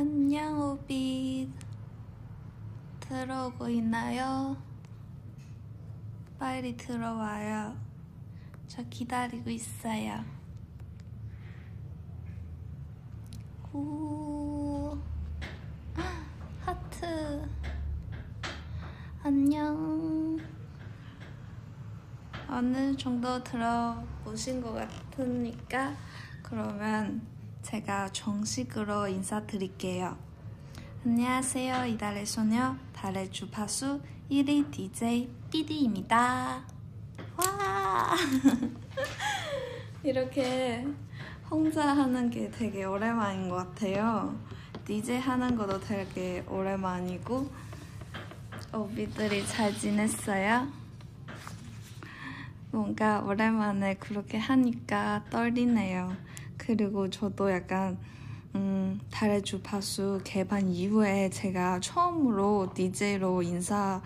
안녕 오빛 들어오고 있나요? 빨리 들어와요. 저 기다리고 있어요. 오 하트 안녕 어느 정도 들어보신 것 같으니까 그러면 제가 정식으로 인사드릴게요. 안녕하세요. 이달의 소녀, 달의 주파수 1위 DJ 삐디입니다. 와! 이렇게 혼자 하는 게 되게 오랜만인 것 같아요. DJ 하는 것도 되게 오랜만이고, 오비들이 잘 지냈어요? 뭔가 오랜만에 그렇게 하니까 떨리네요. 그리고 저도 약간 음, 달의 주파수 개반 이후에 제가 처음으로 DJ로 인사를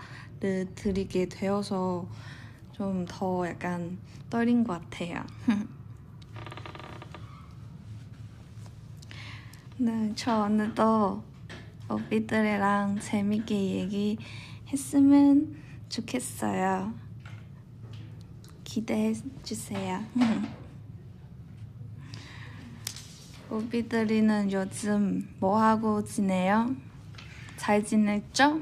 드리게 되어서 좀 더 약간 떨린 것 같아요. 네, 저 오늘도 오비들이랑 재밌게 얘기했으면 좋겠어요. 기대해 주세요. 오비들이는 요즘 뭐 하고 지내요? 잘 지냈죠?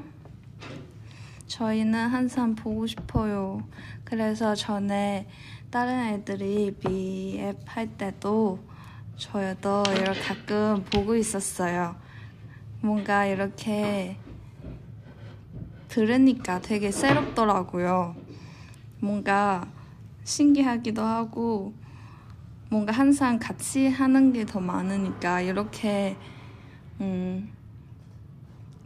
저희는 항상 보고 싶어요. 그래서 전에 다른 애들이 비앱 할 때도 저도 이렇게 가끔 보고 있었어요. 뭔가 이렇게 들으니까 되게 새롭더라고요. 뭔가 신기하기도 하고 뭔가 항상 같이 하는 게 더 많으니까 이렇게 음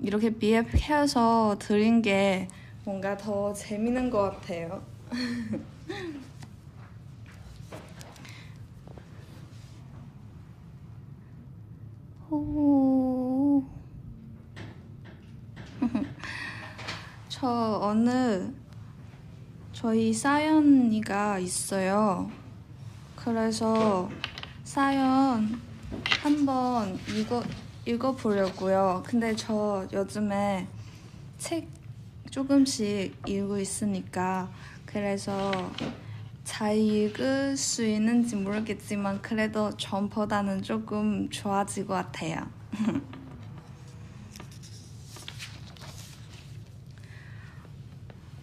이렇게 비앱해서 들은 게 뭔가 더 재밌는 것 같아요. 오. 저 어느 저희 사연이가 있어요. 그래서 사연 한번 읽어, 읽어보려고요. 근데 저 요즘에 책 조금씩 읽고 있으니까 그래서 잘 읽을 수 있는지 모르겠지만 그래도 전보다는 조금 좋아질 것 같아요.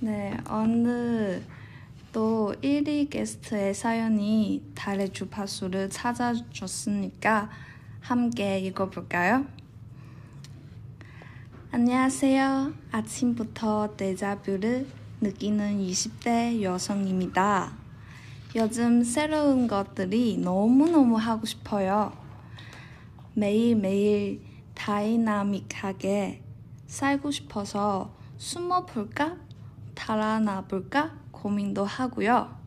네, 어느 또 1위 게스트의 사연이 달의 주파수를 찾아줬으니까 함께 읽어볼까요? 안녕하세요. 아침부터 데자뷰를 느끼는 20대 여성입니다. 요즘 새로운 것들이 너무너무 하고 싶어요. 매일매일 다이나믹하게 살고 싶어서 숨어볼까? 달아나볼까 고민도 하고요.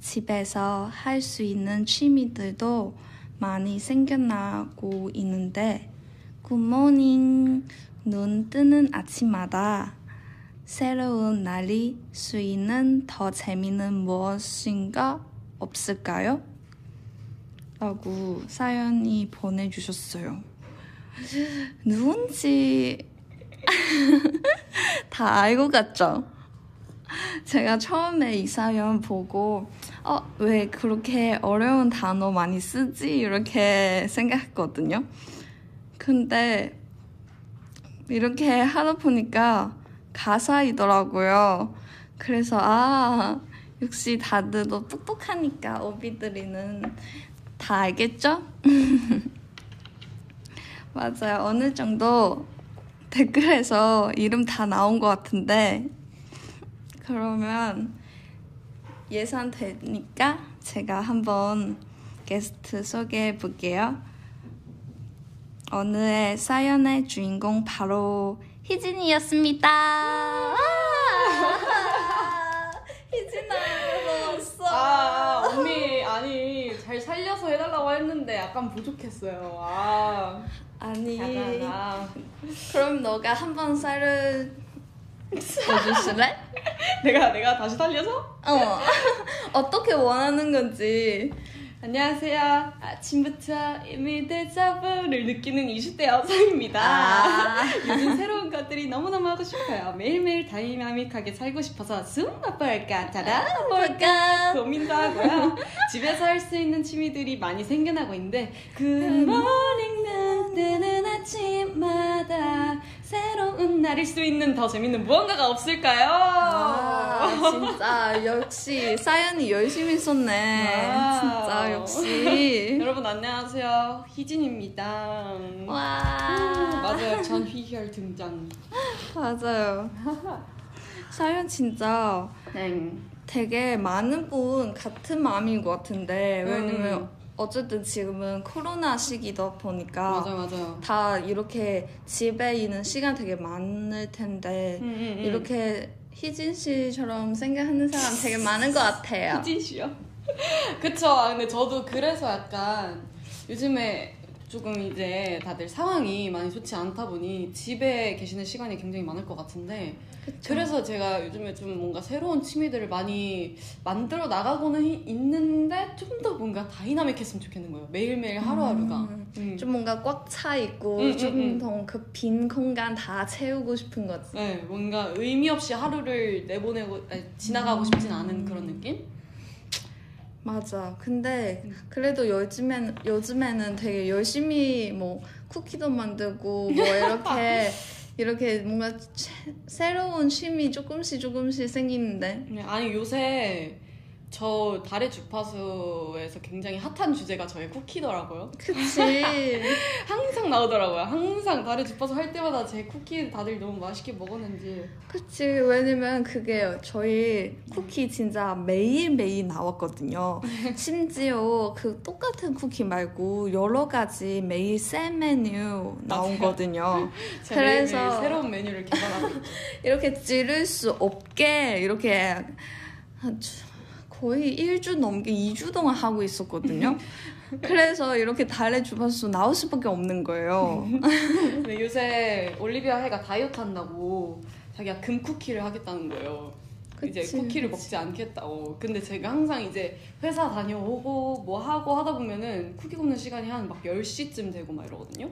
집에서 할 수 있는 취미들도 많이 생겨나고 있는데 굿모닝 눈 뜨는 아침마다 새로운 날이 수 있는 더 재미는 무엇인가 없을까요? 라고 사연이 보내주셨어요. 누군지 다 알고 갔죠? 제가 처음에 이 사연 보고, 어, 왜 그렇게 어려운 단어 많이 쓰지? 이렇게 생각했거든요. 근데, 이렇게 하다 보니까 가사이더라고요. 그래서, 아, 역시 다들 너 똑똑하니까 오비들이는 다 알겠죠? 맞아요. 어느 정도 댓글에서 이름 다 나온 것 같은데 그러면 예상되니까 제가 한번 게스트 소개해 볼게요. 오늘의 사연의 주인공 바로 희진이었습니다. 희진아, 너 왔어. 아, 언니, 아니, 잘 살려서 해달라고 했는데 약간 부족했어요. 아, 아니, 야단아. 그럼 너가 한번 쌀을 써주실래? 내가, 내가 다시 살려서? 어. 어떻게 원하는 건지. 안녕하세요. 아침부터 이미 데자부를 느끼는 20대 여성입니다. 아. 요즘 새로운 것들이 너무너무 하고 싶어요. 매일매일 다이나믹하게 살고 싶어서 숨 맛볼까 따라 볼까? 고민도 하고요. 집에서 할 수 있는 취미들이 많이 생겨나고 있는데 굿모닝 뜨는 아침마다 새로운 날일 수 있는 더 재밌는 무언가가 없을까요? 아, 진짜 역시 사연이 열심히 썼네. 와. 진짜 역시. 여러분 안녕하세요. 희진입니다. 와. 맞아요. 전휘혈 등장. 맞아요. 사연 진짜 네. 되게 많은 분 같은 마음인 것 같은데 왜냐면 음. 어쨌든 지금은 코로나 시기다 보니까 맞아요, 맞아요. 다 이렇게 집에 있는 시간 되게 많을 텐데 음, 음, 음. 이렇게 희진 씨처럼 생각하는 사람 되게 많은 것 같아요. 희진 씨요? 그쵸. 아, 근데 저도 그래서 약간 요즘에 조금 이제 다들 상황이 많이 좋지 않다 보니 집에 계시는 시간이 굉장히 많을 것 같은데 그래서 제가 요즘에 좀 뭔가 새로운 취미들을 많이 만들어 나가고는 히- 있는데 좀 더 뭔가 다이나믹했으면 좋겠는 거예요. 매일매일 하루하루가. 음, 음. 좀 뭔가 꽉 차 있고 음, 음, 좀 음. 더그 빈 공간 다 채우고 싶은 거지. 네, 뭔가 의미 없이 하루를 내보내고 아니, 지나가고 싶진 않은 그런 느낌? 맞아. 근데 음. 그래도 요즘엔 요즘에는 되게 열심히 뭐 쿠키도 만들고 뭐 이렇게 이렇게 뭔가 채- 새로운 취미 조금씩 조금씩 생기는데. 네, 아니 요새 저 달의 주파수에서 굉장히 핫한 주제가 저의 쿠키더라고요. 그치. 항상 나오더라고요. 항상 달의 주파수 할 때마다 제 쿠키 다들 너무 맛있게 먹었는지. 그치. 왜냐면 그게 저희 쿠키 진짜 매일매일 나왔거든요. 심지어 그 똑같은 쿠키 말고 여러 가지 매일 새 메뉴 나오거든요. 제가 그래서- 매일매일 새로운 메뉴를 개발하고. 이렇게 찌를 수 없게 이렇게 한 주- 거의 일주 넘게 2주 동안 하고 있었거든요. 그래서 이렇게 달의 주파수 나올 수밖에 없는 거예요. 요새 올리비아 해가 다이어트 한다고 자기가 금 쿠키를 하겠다는 거예요. 이제 그치, 쿠키를 그치. 먹지 않겠다고. 근데 제가 항상 이제 회사 다녀오고 뭐 하고 하다 보면은 쿠키 굽는 시간이 한 막 10시쯤 되고 막 이러거든요.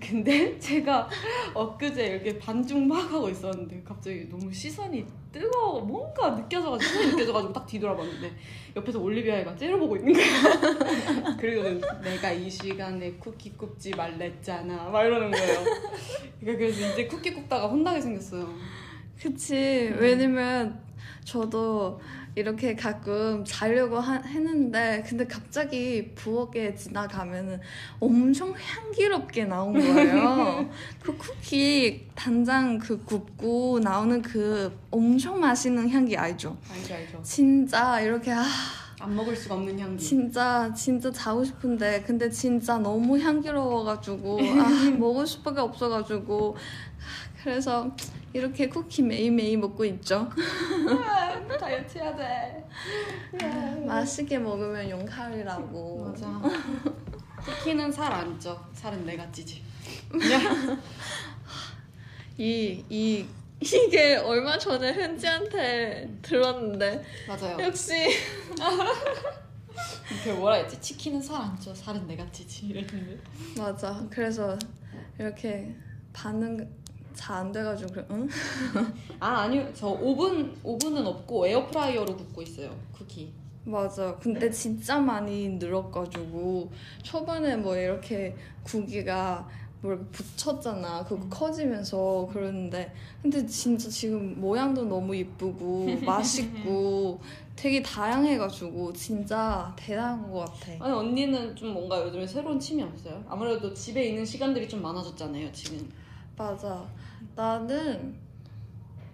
근데 제가 엊그제 이렇게 반죽 막 하고 있었는데 갑자기 너무 시선이 뜨거워 뭔가 느껴져가지고 시선이 느껴져가지고 딱 뒤돌아봤는데 옆에서 올리비아가 째려보고 있는 거예요. 그리고 내가 이 시간에 쿠키 굽지 말랬잖아 막 이러는 거예요. 그러니까 그래서 이제 쿠키 굽다가 혼나게 생겼어요. 그치. 왜냐면 저도 이렇게 가끔 자려고 하- 했는데 근데 갑자기 부엌에 지나가면은 엄청 향기롭게 나온 거예요. 그 쿠키 단장 그 굽고 나오는 그 엄청 맛있는 향기 알죠? 알죠 알죠. 진짜 이렇게 아 안 먹을 수가 없는 향기. 진짜 진짜 자고 싶은데 근데 진짜 너무 향기로워가지고 아 먹을 수밖에 없어가지고 아, 그래서 이렇게 쿠키 매일매일 먹고 있죠. 다이어트 해야 돼. 맛있게 먹으면 영칼이라고. 맞아. 쿠키는 살 안 쪄. 살은 내가 찌지. 이, 이, 이게 얼마 전에 현진한테 들었는데 맞아요. 역시 그 뭐라 했지? 치킨은 살 안 쪄. 살은 내가 찌지. 이랬는데. 맞아. 그래서 이렇게 반응 잘 안 돼가지고 그래, 응? 아 아니요. 저 오븐 오븐은 없고 에어프라이어로 굽고 있어요. 쿠키. 맞아. 근데 진짜 많이 늘어가지고 초반에 뭐 이렇게 구기가 뭘 붙였잖아. 그거 커지면서 그러는데 근데 진짜 지금 모양도 너무 이쁘고 맛있고 되게 다양해가지고 진짜 대단한 것 같아. 아니 언니는 좀 뭔가 요즘에 새로운 취미 없어요? 아무래도 집에 있는 시간들이 좀 많아졌잖아요. 지금. 맞아. 나는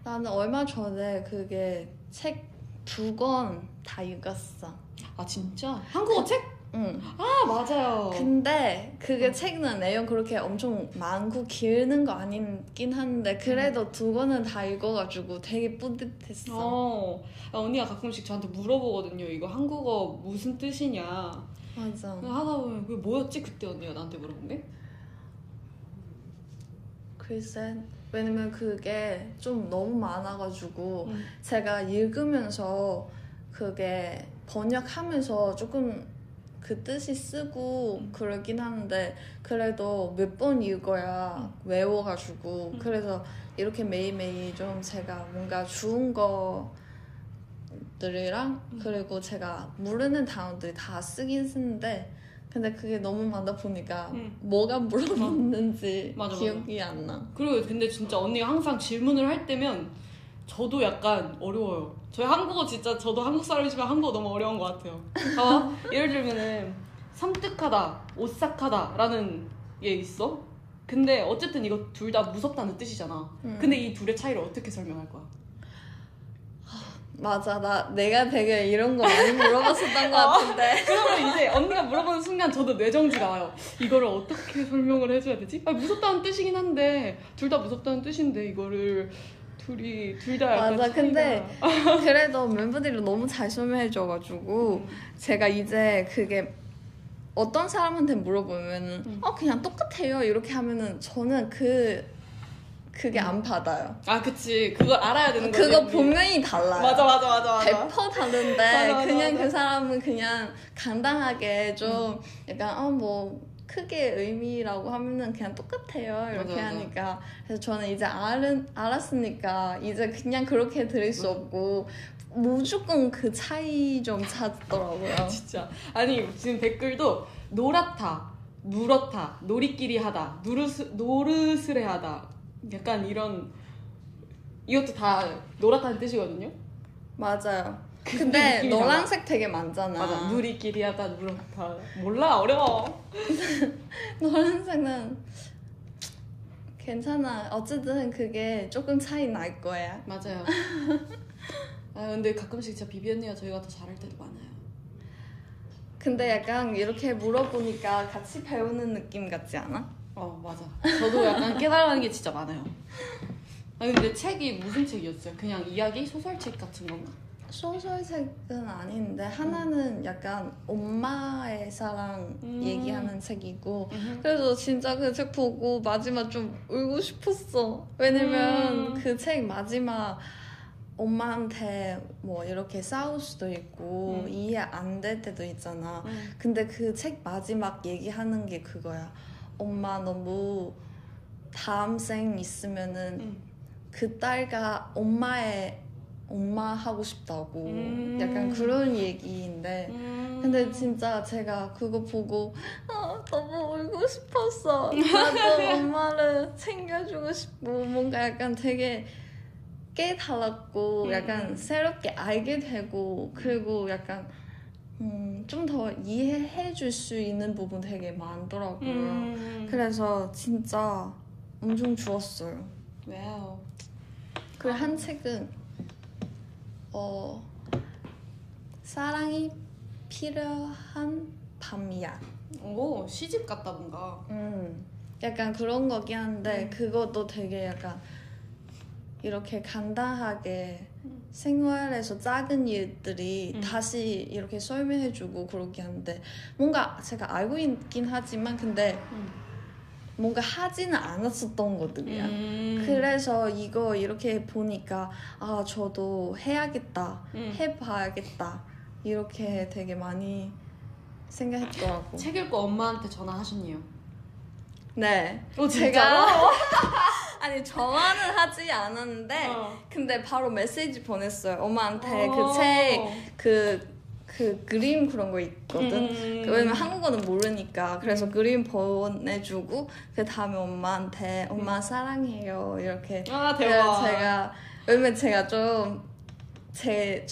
나는 얼마 전에 그게 책 두 권 다 읽었어. 아 진짜? 한국어 책? 응. 아 맞아요. 근데 그게 책은 내용 그렇게 엄청 많고 길는 거 아니긴 한데 그래도 두 권은 다 읽어가지고 되게 뿌듯했어. 어. 아, 언니가 가끔씩 저한테 물어보거든요. 이거 한국어 무슨 뜻이냐. 맞아. 하다 보면 그게 뭐였지 그때 언니가 나한테 물어본 게? 글쎄 왜냐면 그게 좀 너무 많아가지고 음. 제가 읽으면서 그게 번역하면서 조금 그 뜻이 쓰고 그러긴 하는데 그래도 몇 번 읽어야 외워가지고 그래서 이렇게 매일매일 좀 제가 뭔가 좋은 거들이랑 그리고 제가 모르는 단어들이 다 쓰긴 쓰는데 근데 그게 너무 많다 보니까 음. 뭐가 물어봤는지 맞아, 맞아. 기억이 안 나. 그리고 근데 진짜 언니가 항상 질문을 할 때면 저도 약간 어려워요. 저희 한국어 진짜 저도 한국 사람이지만 한국어 너무 어려운 것 같아요. 봐봐. 예를 들면은 섬뜩하다, 오싹하다라는 게 있어. 근데 어쨌든 이거 둘 다 무섭다는 뜻이잖아. 음. 근데 이 둘의 차이를 어떻게 설명할 거야? 맞아 나 내가 되게 이런 거 많이 물어봤었던 것 같은데 그러면 이제 언니가 물어보는 순간 저도 뇌정지가 와요. 이거를 어떻게 설명을 해줘야 되지? 아니, 무섭다는 뜻이긴 한데 둘 다 무섭다는 뜻인데 이거를 둘이 둘다 약간 맞아 차이가- 근데 그래도 멤버들이 너무 잘 설명해줘가지고 제가 이제 그게 어떤 사람한테 물어보면은 음. 어 그냥 똑같아요 이렇게 하면은 저는 그 그게 안 받아요. 아 그치. 그걸 알아야 되는 거지. 그거. 분명히 달라요. 맞아 맞아 맞아 맞아. 100% 다른데 맞아, 그냥 맞아. 그 사람은 그냥 간단하게 좀 약간 어 뭐 크게 의미라고 하면은 그냥 똑같아요. 이렇게 맞아. 하니까. 그래서 저는 이제 알은, 알았으니까 이제 그냥 그렇게 들을 수. 없고 무조건 그 차이 좀 찾더라고요. 진짜. 아니 지금 댓글도 노랗다 누렇다 놀이끼리 하다 누르스 노르스레 하다 약간 이런 이것도 다 노랗다는 뜻이거든요? 맞아요. 그 근데 노란색 되게 많잖아. 맞아. 누리끼리 하다 누렇다. 몰라 어려워. 노란색은 괜찮아. 어쨌든 그게 조금 차이 날 거야. 맞아요. 아 근데 가끔씩 진짜 비비 언니가 저희가 더 잘할 때도 많아요. 근데 약간 이렇게 물어보니까 같이 배우는 느낌 같지 않아? 어 맞아 저도 약간 깨달아가는 게 진짜 많아요 아니 근데 책이 무슨 책이었어요? 그냥 이야기 소설책 같은 건가? 소설책은 아닌데 하나는 약간 엄마의 사랑 음. 얘기하는 책이고 그래서 진짜 그 책 보고 마지막 좀 울고 싶었어 왜냐면 음. 그책 마지막 엄마한테 뭐 이렇게 싸울 수도 있고 음. 이해 안 될 때도 있잖아 음. 근데 그 책 마지막 얘기하는 게 그거야 엄마 너무 다음 생 있으면은 음. 그 딸과 엄마의 엄마 하고 싶다고 음. 약간 그런 얘기인데 음. 근데 진짜 제가 그거 보고 아, 너무 울고 싶었어 나도 엄마를 챙겨주고 싶고 뭔가 약간 되게 깨달았고 음. 약간 새롭게 알게 되고 그리고 약간 음, 좀 더 이해해 줄 수 있는 부분 되게 많더라고요 음. 그래서 진짜 엄청 좋았어요 와우. 그리고 한 책은 어 사랑이 필요한 밤이야. 오 시집 같다 뭔가. 음 약간 그런 거긴 한데 음. 그것도 되게 약간 이렇게 간단하게 음. 생활에서 작은 일들이 음. 다시 이렇게 설명해주고 그러긴 한데 뭔가 제가 알고 있긴 하지만 근데 음. 뭔가 하지는 않았었던 것들이야. 음. 그래서 이거 이렇게 보니까 아 저도 해야겠다 음. 해봐야겠다 이렇게 되게 많이 생각했더라고 책 읽고 엄마한테 전화하셨네요. 네 어 제가 아니 전화는 하지 않았는데 어. 근데 바로 메시지 보냈어요 엄마한테 어. 그책그그 그림 그런 거 있거든 음. 왜냐면 한국어는 모르니까 그래서 그림 보내주고 그 다음에 엄마한테 엄마 사랑해요 이렇게 아 그래서 대박. 제가 왜냐면 제가 좀제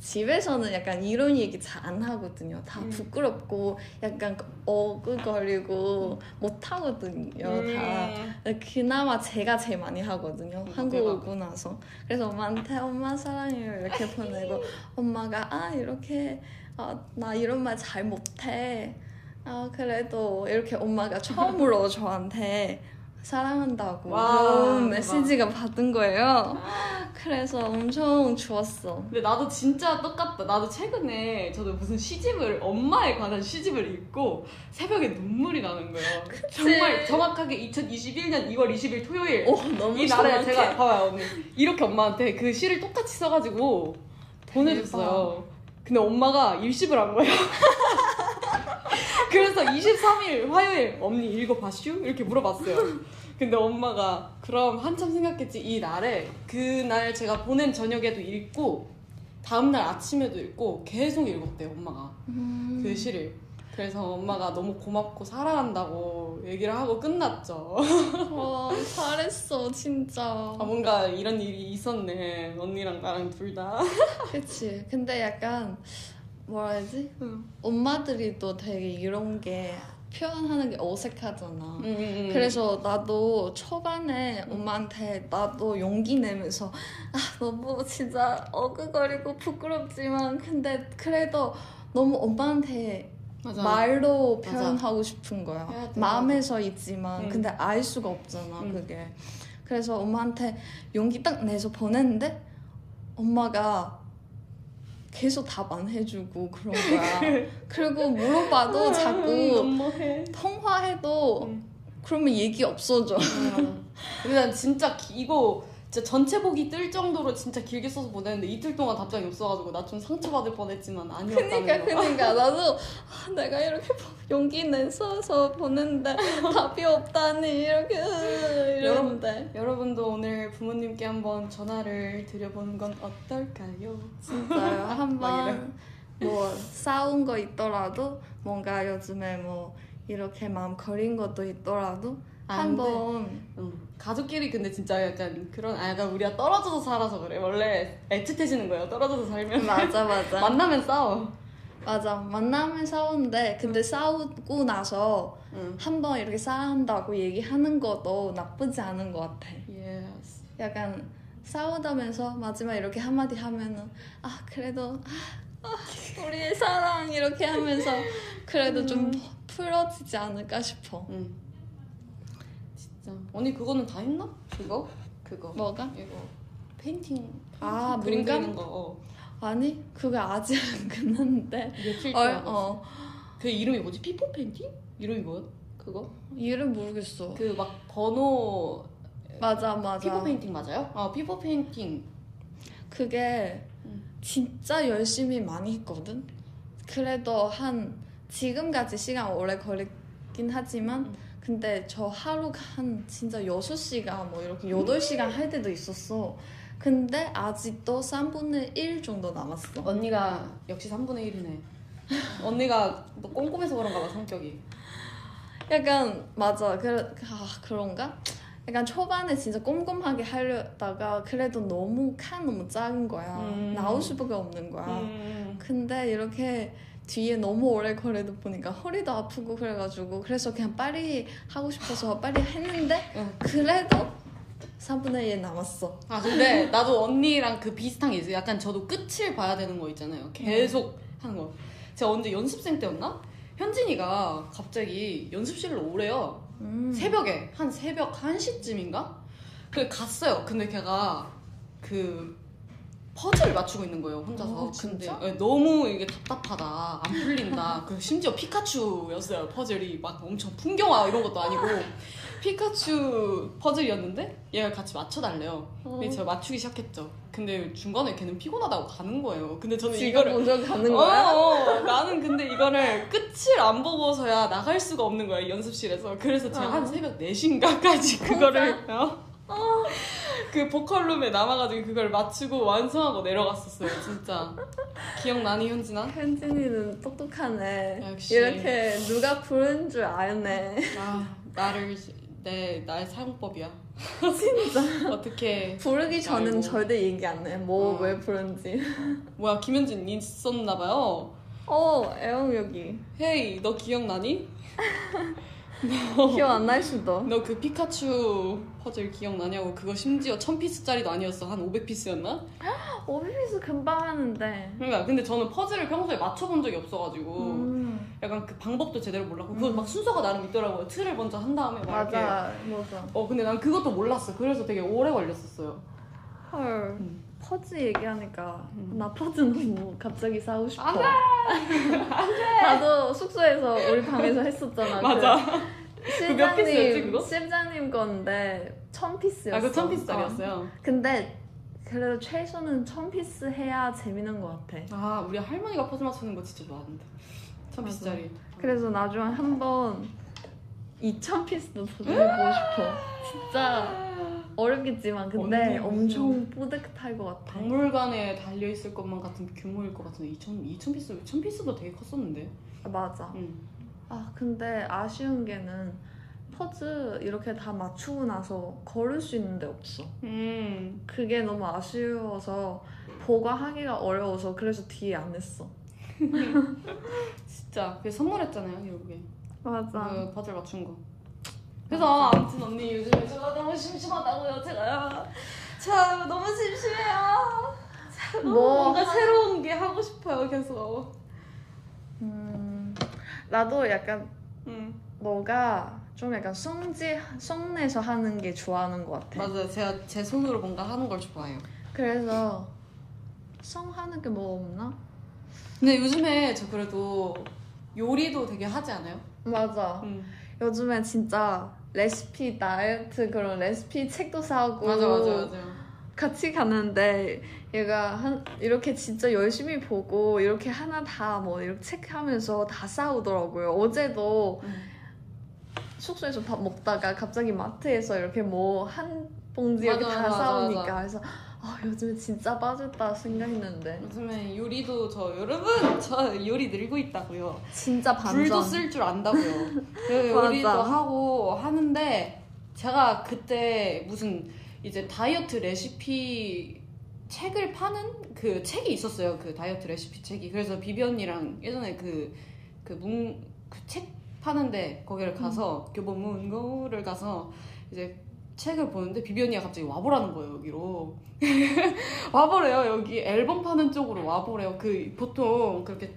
집에서는 약간 이런 얘기 잘 안 하거든요. 다 음. 부끄럽고 약간 어그거리고 못 하거든요. 다. 음. 그나마 제가 제일 많이 하거든요. 음, 한국. 오고 나서. 그래서 엄마한테 엄마 사랑해요 이렇게 보내고 엄마가 아 이렇게 아, 나 이런 말 잘 못해. 아 그래도 이렇게 엄마가 처음으로 저한테 사랑한다고 와, 그런 대박. 메시지가 받은 거예요. 그래서 엄청 좋았어. 근데 나도 진짜 똑같다. 나도 최근에 저도 무슨 시집을 엄마에 관한 시집을 읽고 새벽에 눈물이 나는 거예요. 정말 정확하게 2021년 2월 20일 토요일 오 너무 이 날에. 제가 봐봐요 언니 이렇게 엄마한테 그 시를 똑같이 써가지고 보내줬어요. 근데 엄마가 일십을 한 거예요. 그래서 23일 화요일 언니 읽어봤슈? 이렇게 물어봤어요. 근데 엄마가 그럼 한참 생각했지 이 날에 그날 제가 보낸 저녁에도 읽고 다음날 아침에도 읽고 계속 읽었대요 엄마가 음. 그 시를. 그래서 엄마가 너무 고맙고 사랑한다고 얘기를 하고 끝났죠. 와 잘했어 진짜. 아, 뭔가 이런 일이 있었네. 언니랑 나랑 둘 다. 그치. 근데 약간 뭐라 해야지? 응. 엄마들이 또 되게 이런 게 표현하는 게 어색하잖아. 음, 음. 그래서 나도 초반에 엄마한테 나도 용기 내면서 아 너무 진짜 어그거리고 부끄럽지만 근데 그래도 너무 엄마한테 맞아. 말로 맞아. 표현하고 싶은 거야. 마음에서 있지만 응. 근데 알 수가 없잖아 응. 그게. 그래서 엄마한테 용기 딱 내서 보냈는데 엄마가 계속 답 안 해주고 그런 거야. 그리고 물어봐도 자꾸 너무해. 통화해도 응. 그러면 얘기 없어져. 근데 난 진짜 기- 이거 진짜 전체 보기 뜰 정도로 진짜 길게 써서 보냈는데 이틀 동안 답장이 없어가지고 나 좀 상처받을 뻔했지만 아니었다는 그러니까 거. 그러니까 나도 아, 내가 이렇게 용기 내서 보냈는데 답이 없다니 이렇게 이러는데 여러분도 오늘 부모님께 한번 전화를 드려보는 건 어떨까요? 진짜요 막 한번 뭐 싸운 거 있더라도 뭔가 요즘에 뭐 이렇게 마음 거린 것도 있더라도 안 돼. 한번 응. 가족끼리 근데 진짜 약간 그런 아 약간 우리가 떨어져서 살아서 그래. 원래 애틋해지는 거예요. 떨어져서 살면. 맞아 맞아. 만나면 싸워. 맞아. 만나면 싸우는데 근데 싸우고 나서 응. 한번 이렇게 싸운다고 얘기하는 것도 나쁘지 않은 것 같아. Yes 약간 싸우다면서 마지막 이렇게 한마디 하면은 아 그래도 아, 아, 우리의 사랑 이렇게 하면서 그래도 좀 풀어지지 않을까 싶어. 응. 진짜 언니 그거는 다 했나? 그거? 그거 뭐가? 이거 페인팅 아, 그림 물감? 그리는 거 어. 아니 그게 아직 안 끝났는데. 며칠 어, 동안 어그 이름이 뭐지? 피포 페인팅? 이름이 뭐야? 그거? 이름 모르겠어. 그 막 번호 맞아 맞아. 피포 페인팅 맞아요? 아 피포 페인팅 그게 음. 진짜 열심히 많이 했거든. 그래도 한 지금까지 시간 오래 걸리긴 하지만 음. 근데 저 하루가 한 진짜 6시간 뭐 이렇게 8시간 할 때도 있었어. 근데 아직도 3분의 1 정도 남았어. 언니가 역시 3분의 1이네 언니가 너 꼼꼼해서 그런가 봐 성격이 약간 맞아. 그, 아, 그런가? 약간 초반에 진짜 꼼꼼하게 하려다가 그래도 너무 칸 너무 작은 거야. 음. 나올 수밖에 없는 거야. 음. 근데 이렇게 뒤에 너무 오래 걸리다 보니까 허리도 아프고 그래가지고 그래서 그냥 빨리 하고 싶어서 빨리 했는데 응. 그래도 3분의 1 남았어. 아 근데 나도 언니랑 그 비슷한 게 있어요 약간 저도 끝을 봐야 되는 거 있잖아요 계속 하는 거 제가 언제 연습생 때였나? 현진이가 갑자기 연습실로 오래요 음. 새벽에 한 새벽 1시쯤인가? 그 갔어요. 근데 걔가 그 퍼즐 맞추고 있는 거예요 혼자서. 어? 근데 네, 너무 이게 답답하다. 안 풀린다. 그 심지어 피카츄였어요. 퍼즐이 막 엄청 풍경화 이런 것도 아니고 피카츄 퍼즐이었는데 얘가 같이 맞춰달래요. 근데 어. 제가 맞추기 시작했죠. 근데 중간에 걔는 피곤하다고 가는 거예요. 근데 저는 이거를 먼저 가는 거야? 어, 어, 나는 근데 이거를 끝을 안 보고서야 나갈 수가 없는 거야 연습실에서 그래서 제가 어. 한 새벽 4시인가까지 그거를 어? 그 보컬룸에 남아가지고 그걸 맞추고 완성하고 내려갔었어요 진짜 기억나니 현진아? 현진이는 똑똑하네. 역시. 이렇게 누가 부른 줄 아네. 아 나를 내 나의 사용법이야 진짜 어떻게 부르기 전엔 아이고. 절대 얘기 안 해. 뭐 어. 왜 부른지. 뭐야 김현진 있었나봐요 어, 애영 여기. 헤이 너 기억나니? 기억 안 날 수도. 너 그 피카츄 퍼즐 기억나냐고 그거 심지어 1000피스짜리도 아니었어 한 500피스였나? 오비비스 금방 하는데. 그러니까 근데 저는 퍼즐을 평소에 맞춰본 적이 없어가지고 음, 약간 그 방법도 제대로 몰랐고 그거 음. 막 순서가 나름 있더라고요 틀을 먼저 한 다음에 막 이렇게 맞아, 맞아. 어 근데 난 그것도 몰랐어 그래서 되게 오래 걸렸었어요 헐. 음. 퍼즐 얘기하니까 음. 나 퍼즐 너무 갑자기 사고 싶어. 안 돼! 나도 숙소에서 우리 방에서 했었잖아. 맞아 그몇 피스였지, 그거? 실장님 건데 천 피스였어. 아그 1000피스짜리였어요 근데 그래도 최소는 천 피스 해야 재밌는 것 같아. 아 우리 할머니가 퍼즐 맞추는 거 진짜 좋아하는데 천 피스짜리. 그래서 나중에 한번 2천 피스도 도전해보고 싶어. 진짜 어렵겠지만 근데 언니, 엄청 뿌듯할 것 같아. 박물관에 달려 있을 것만 같은 규모일 것 같은데 2천 2천 피스 1천 피스도 되게 컸었는데. 아, 맞아. 응. 아 근데 아쉬운 게는 퍼즐 이렇게 다 맞추고 나서 걸을 수 있는 데 없어. 음. 그게 너무 아쉬워서 보관하기가 어려워서 그래서 뒤에 안 했어. 진짜 그 선물했잖아요 결국에. 맞아. 그 퍼즐 맞춘 거. 그래서 아무튼 언니 요즘에 제가 너무 심심하다고요 제가. 참 너무 심심해요. 너무 뭐 뭔가 하- 새로운 게 하고 싶어요 계속. 음, 나도 약간 응. 너가 좀 약간 성지 성내서 하는 게 좋아하는 것 같아. 맞아요. 제가 제 손으로 뭔가 하는 걸 좋아해요. 그래서 성 하는 게 뭐 없나? 근데 요즘에 저 그래도 요리도 되게 하지 않아요? 맞아. 응. 요즘에 진짜 레시피 다이어트 그런 레시피 책도 사고 맞아 맞아 맞아. 같이 가는데 얘가 한 이렇게 진짜 열심히 보고 이렇게 하나 다 뭐 이렇게 체크하면서 다 싸우더라고요. 어제도 응. 숙소에서 밥 먹다가 갑자기 마트에서 이렇게 뭐 한 봉지 이렇게 맞아, 다 맞아, 싸우니까 맞아. 그래서 아 요즘에 진짜 빠졌다 생각했는데 요즘에 요리도 저 여러분 저 요리 늘고 있다고요. 진짜 반전. 불도 쓸 줄 안다고요. 그. 요리도 하고 하는데 제가 그때 무슨 이제 다이어트 레시피 책을 파는 그 책이 있었어요. 그 다이어트 레시피 책이. 그래서 비비 언니랑 예전에 그 그문그책 파는데 거기를 가서 교보문고를 가서 이제 책을 보는데 비비 언니가 갑자기 와보라는 거예요 여기로 와보래요 여기 앨범 파는 쪽으로 와보래요 그 보통 그렇게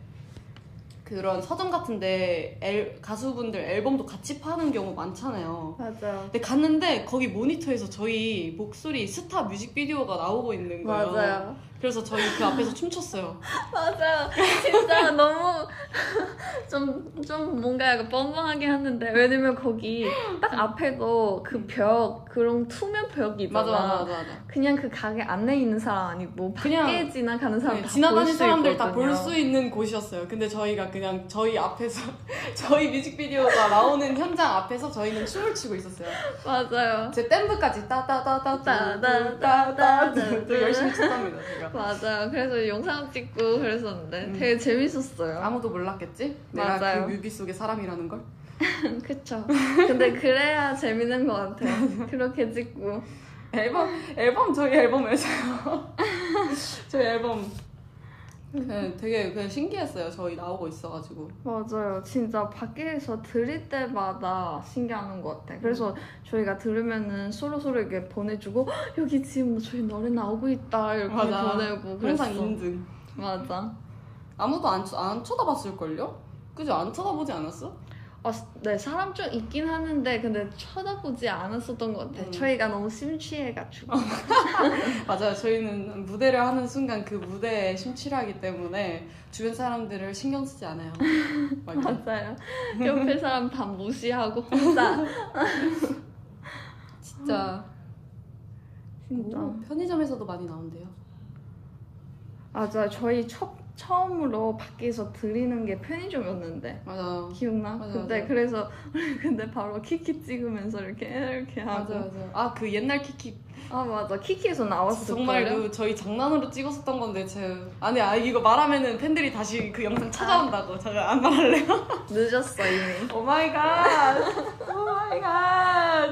그런 서점 같은데 앨- 가수분들 앨범도 같이 파는 경우 많잖아요. 맞아. 근데 갔는데 거기 모니터에서 저희 목소리 스타 뮤직비디오가 나오고 있는 거예요. 맞아요. 그래서 저희 그 앞에서 춤췄어요. 맞아요. 진짜 너무 좀, 좀 뭔가 약간 뻔뻔하게 하는데 왜냐면 거기 딱 앞에도 그 벽, 그런 투명 벽이 있잖아. 맞아 맞아 맞아 맞아. 그냥 그 가게 안에 있는 사람 아니고 밖에 그냥 지나가는 사람 네, 다 지나가는 사람들 다 볼. 수 있는 곳이었어요. 근데 저희가 그냥 저희 앞에서 저희 뮤직비디오가 나오는 현장 앞에서 저희는 춤을 추고 있었어요. 맞아요. 제 댐브까지 따따따따 따따따따 따따따 열심히 췄답니다 제가. 맞아요. 그래서 영상 찍고 그랬었는데 음. 되게 재밌었어요. 아무도 몰랐겠지? 내가 맞아요. 그 뮤비 속의 사람이라는 걸. 그쵸. 근데 그래야 재밌는 것 같아요. 그렇게 찍고. 앨범 앨범 저희 앨범에서요. 저희 앨범 네, 되게 그냥 신기했어요. 저희 나오고 있어가지고. 맞아요. 진짜 밖에서 들을 때마다 신기하는 것 같아. 그래서 저희가 들으면은 서로 서로 이렇게 보내주고 "헉, 여기 지금 저희 노래 나오고 있다 이렇게 맞아. 보내고 그랬어. 항상 인증. 맞아. 아무도 안, 쳐- 안 쳐다봤을 걸요? 그죠? 안 쳐다보지 않았어? 어, 네 사람 좀 있긴 하는데 근데 쳐다보지 않았었던 것 같아. 음. 저희가 너무 심취해가지고. 맞아요. 저희는 무대를 하는 순간 그 무대에 심취하기 때문에 주변 사람들을 신경 쓰지 않아요. 맞아. 맞아요. 옆에 사람 다 무시하고 혼자. 진짜. 진짜. 오, 편의점에서도 많이 나온대요. 맞아. 저희 첫, 처음으로 밖에서 들리는 게 편의점이었는데. 맞아. 기억나? 맞아, 근데 맞아. 그래서 근데 바로 키키 찍으면서 이렇게 이렇게 하고 맞아, 맞아. 아, 그 옛날 키키. 아 맞아 키키에서 나왔을 정말. 그 저희 장난으로 찍었었던 건데, 제. 아니, 아, 이거 말하면은 팬들이 다시 그 영상 찾아온다고. 제가 안 말할래요? 늦었어 이미. Oh my god! Oh my god!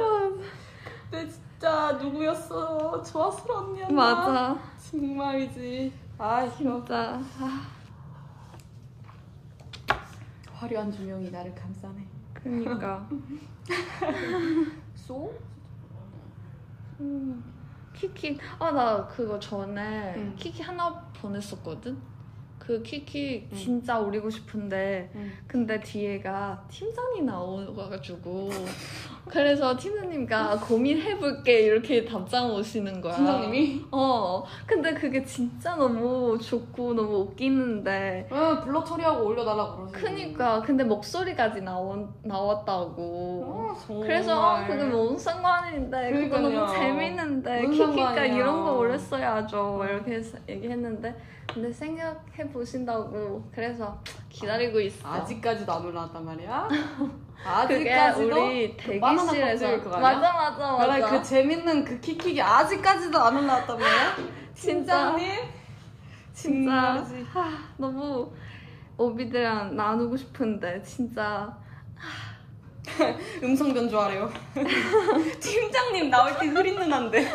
그때 진짜 누구였어? 진솔 언니였나? 맞아 정말이지. 아. 진짜 아, 화려한 조명이 나를 감싸네. 그러니까 쏘? 음, 키키 아 나 그거 전에 응. 키키 하나 보냈었거든. 그 키키 응. 진짜 올리고 싶은데 응. 근데 뒤에가 팀장이 나와가지고 그래서 팀장님과 고민해볼게 이렇게 답장 오시는 거야. 팀장님이? 어, 근데 그게 진짜 너무 좋고 너무 웃기는데. 왜 블러 처리하고 올려달라고 그러지? 그니까, 근데 목소리까지 나온, 나왔다고. 어. 그래서 그게 뭔 상관인데, 그거 너무. 재밌는데, 뭔 키키가. 이런 거 올렸어야죠. 이렇게 해서 얘기했는데, 근데 생각해 보신다고. 그래서 기다리고 있어. 아직까지도 안 올라왔단 말이야. 아직까지도 우리 그 대기실에서 아니야? 맞아 맞아 맞아. 그래 그 재밌는 그 킥킥이 아직까지도 안 올라왔단 말이야. 진짜. 팀장님 진짜. 하, 너무 오비들이랑 나누고 싶은데 진짜 음성 변조하래요. 팀장님 나올 때 흐린 누나인데.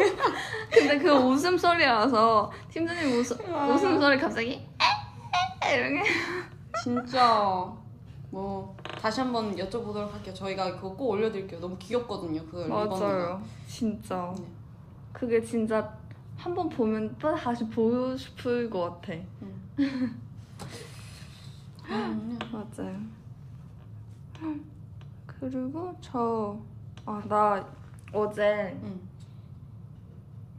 근데 그 웃음 소리라서 팀장님 웃음 아. 웃음 소리 갑자기 에에에 이렇게 진짜 뭐 다시 한번 여쭤보도록 할게요. 저희가 그거 꼭 올려드릴게요. 너무 귀엽거든요. 그. 맞아요 진짜 네. 그게 진짜 한 번 보면 또 다시 보고 싶을 것 같아 음, 맞아요 그리고 저 아 나 어제 음.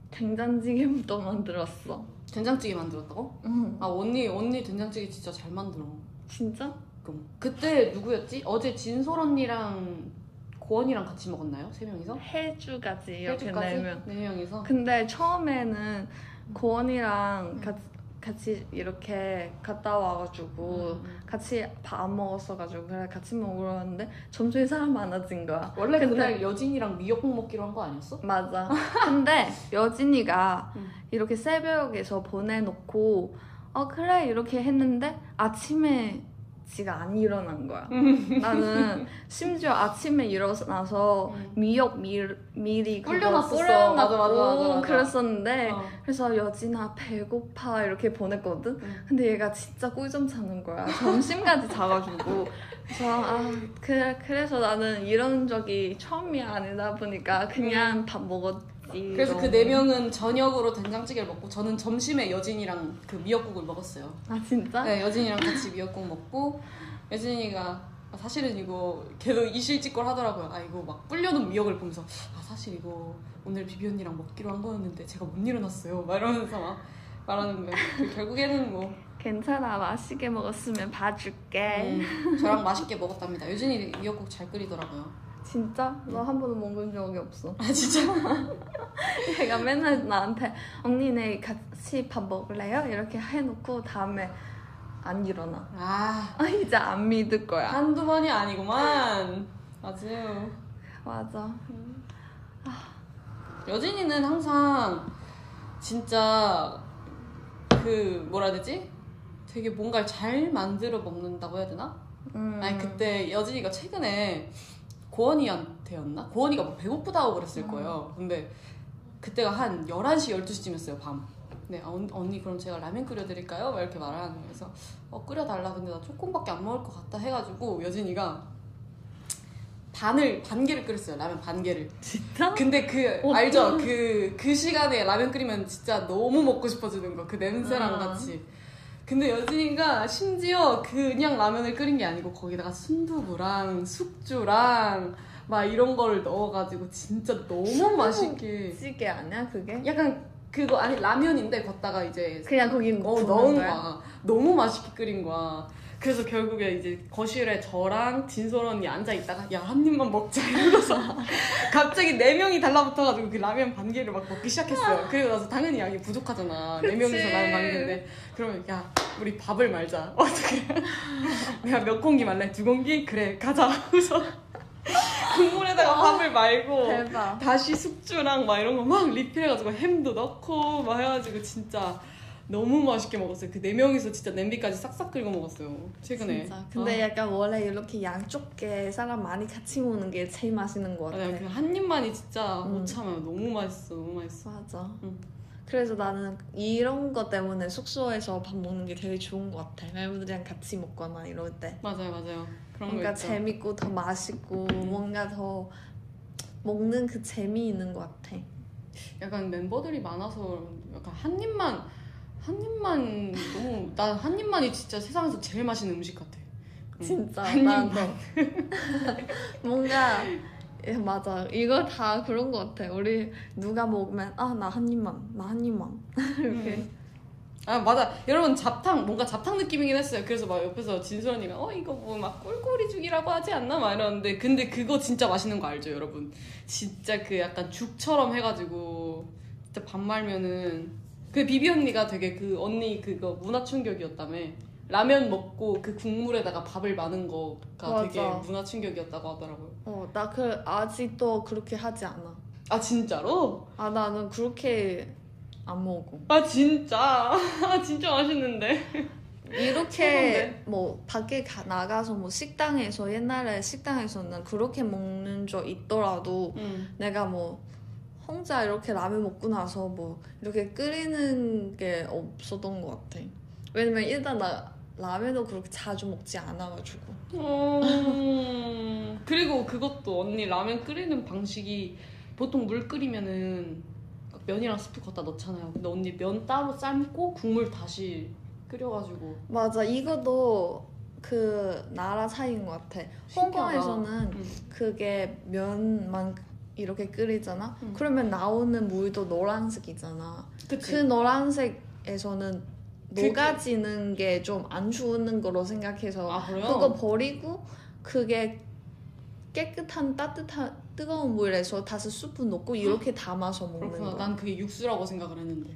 된장찌개부터 만들었어 된장찌개 만들었다고? 응 아 언니 언니 된장찌개 진짜 잘 만들어. 진짜? 그럼 그때 누구였지? 어제 진솔 언니랑 고원이랑 같이 먹었나요? 세 명이서? 해주까지 이렇게 해주까지? 내면 네 명이서. 근데 처음에는 고원이랑 같이, 같이 이렇게 갔다 와가지고 음. 같이 밥 안 먹었어가지고 그래 같이 먹으러 왔는데 점점 사람 많아진 거야 원래 근데- 그날 여진이랑 미역국 먹기로 한 거 아니었어? 맞아 근데 여진이가 음. 이렇게 새벽에서 보내놓고 어 그래 이렇게 했는데 아침에 지가 안 일어난 거야 나는 심지어 아침에 일어나서 음. 미역 밀, 미리. 불려놨고 맞아, 맞아, 맞아, 맞아. 그랬었는데 어. 그래서 여진아 배고파 이렇게 보냈거든 음. 근데 얘가 진짜 꿀좀 자는 거야 점심까지 자가지고 그래서 아 그래, 그래서 나는 이런 적이 처음이 아니다 보니까 그냥 밥 먹었 지 그래서 그. 네 명은 저녁으로 된장찌개를 먹고 저는 점심에 여진이랑 그 미역국을 먹었어요. 아 진짜? 네, 여진이랑 같이 미역국 먹고 여진이가 아, 사실은 이거 걔도 이실직골 하더라고요. 아 이거 막 불려놓은 미역을 보면서 아 사실 이거 오늘 비비 언니랑 먹기로 한 거였는데 제가 못 일어났어요. 막 이러면서 막 말하는 거예요. 그 결국에는 뭐 괜찮아 맛있게 먹었으면 봐줄게 음, 저랑 맛있게 먹었답니다. 여진이 미역국 잘 끓이더라고요. 진짜? 나 한 번도 먹은 적이 없어 아 진짜? 얘가 맨날 나한테 언니네 같이 밥 먹을래요? 이렇게 해놓고 다음에 안 일어나 아 아 이제 안 믿을 거야 한두 번이 아니구만. 아주 맞아 여진이는 항상 진짜 그 뭐라 해야 되지? 되게 뭔가를 잘 만들어 먹는다고 해야 되나? 음. 아니 그때 여진이가 최근에 고원이한테였나? 고원이가 뭐 배고프다고 그랬을 음. 거예요. 근데 그때가 한 11시, 12시쯤이었어요, 밤. 네, 아, 언- 언니 그럼 제가 라면 끓여드릴까요? 막 이렇게 말하는 거예요. 그래서 어, 끓여달라. 근데 나 조금밖에 안 먹을 것 같다 해가지고 여진이가 반을, 반 개를 끓였어요. 라면 반 개를. 진짜? 근데 그 어떤- 알죠? 그, 그 시간에 라면 끓이면 진짜 너무 먹고 싶어지는 거. 그 냄새랑 아. 같이. 근데 여진이가 심지어 그냥 라면을 끓인 게 아니고 거기다가 순두부랑 숙주랑 막 이런 거를 넣어가지고 진짜 너무 맛있게 찌개 아니야 그게? 약간 그거 아니 라면인데 걷다가 이제 그냥 거기 어, 넣은 거야? 거야. 너무 맛있게 끓인 거야. 그래서 결국에 이제 거실에 저랑 진솔 언니 앉아 있다가 야 한 입만 먹자 이러면서 갑자기 네 명이 달라붙어가지고 그 라면 반 개를 막 먹기 시작했어요. 그리고 나서 당연히 양이 부족하잖아. 네. 명이서 라면 반 개인데 그러면 야 우리 밥을 말자. 어떻게? 내가 몇 공기 말래? 두 공기? 그래 가자. 그래서 국물에다가 밥을 말고 대박 다시 숙주랑 막 이런 거 막 리필해가지고 햄도 넣고 막 해가지고 진짜 너무 맛있게 먹었어요. 그 네 명이서 진짜 냄비까지 싹싹 긁어 먹었어요. 최근에. 진짜 근데 아, 약간 원래 이렇게 양쪽에 사람 많이 같이 먹는 게 제일 맛있는 것 같아 아니야 그한 입만이 진짜 음. 못 참아요. 너무 맛있어, 너무 맛있어. 맞아 응. 그래서 나는 이런 것 때문에 숙소에서 밥 먹는 게 되게 좋은 것 같아 멤버들이랑 같이 먹거나 이럴 때 맞아요, 맞아요. 그런 뭔가. 재밌고 더 맛있고 음. 뭔가 더 먹는 그 재미 있는 것 같아 약간 멤버들이 많아서 약간 한 입만 한 입만 너무 난한 입만이 진짜 세상에서 제일 맛있는 음식 같아. 응. 진짜 한 입만. 뭔가 예, 맞아. 이거 다 그런 것 같아. 우리 누가 먹으면 아 나 한 입만 나 한 입만. 이렇게. 음. 아 맞아. 여러분 잡탕 뭔가 잡탕 느낌이긴 했어요. 그래서 막 옆에서 진솔 언니가 어 이거 뭐 막 꿀꿀이 죽이라고 하지 않나? 막 이러는데 근데 그거 진짜 맛있는 거 알죠 여러분? 진짜 그 약간 죽처럼 해가지고 진짜 밥 말면은 그 비비 언니가 되게 그 언니 그거 문화 충격이었다며 라면 먹고 그 국물에다가 밥을 마는 거가 되게 맞아. 문화 충격이었다고 하더라고요. 어, 나 그 아직도 그렇게 하지 않아. 아 진짜로? 아, 나는 그렇게 안 먹어. 아 진짜 아 진짜 맛있는데. 이렇게? 뭐 밖에 가, 나가서 뭐 식당에서 옛날에 식당에서는 그렇게 먹는 적 있더라도 음. 내가 뭐 혼자 이렇게 라면 먹고 나서 뭐 이렇게 끓이는 게 없었던 것 같아. 왜냐면 일단 나 라면도 그렇게 자주 먹지 않아가지고. 음. 그리고 그것도 언니 라면 끓이는 방식이 보통 물 끓이면은 면이랑 스프 걷다 넣잖아요. 근데 언니 면 따로 삶고 국물 다시 끓여가지고 맞아, 이것도 그 나라 차이인 것 같아. 홍콩에서는 음. 그게 면만 이렇게 끓이잖아. 음. 그러면 나오는 물도 노란색이잖아. 그치? 그 노란색에서는 그게- 녹아지는 게 좀 안 좋은 거로 생각해서 아? 그거 버리고 그게 깨끗한 따뜻한 뜨거운 물에서 다시 수프 넣고 이렇게 담아서 먹는 그렇구나. 거야. 난 그게 육수라고 생각을 했는데.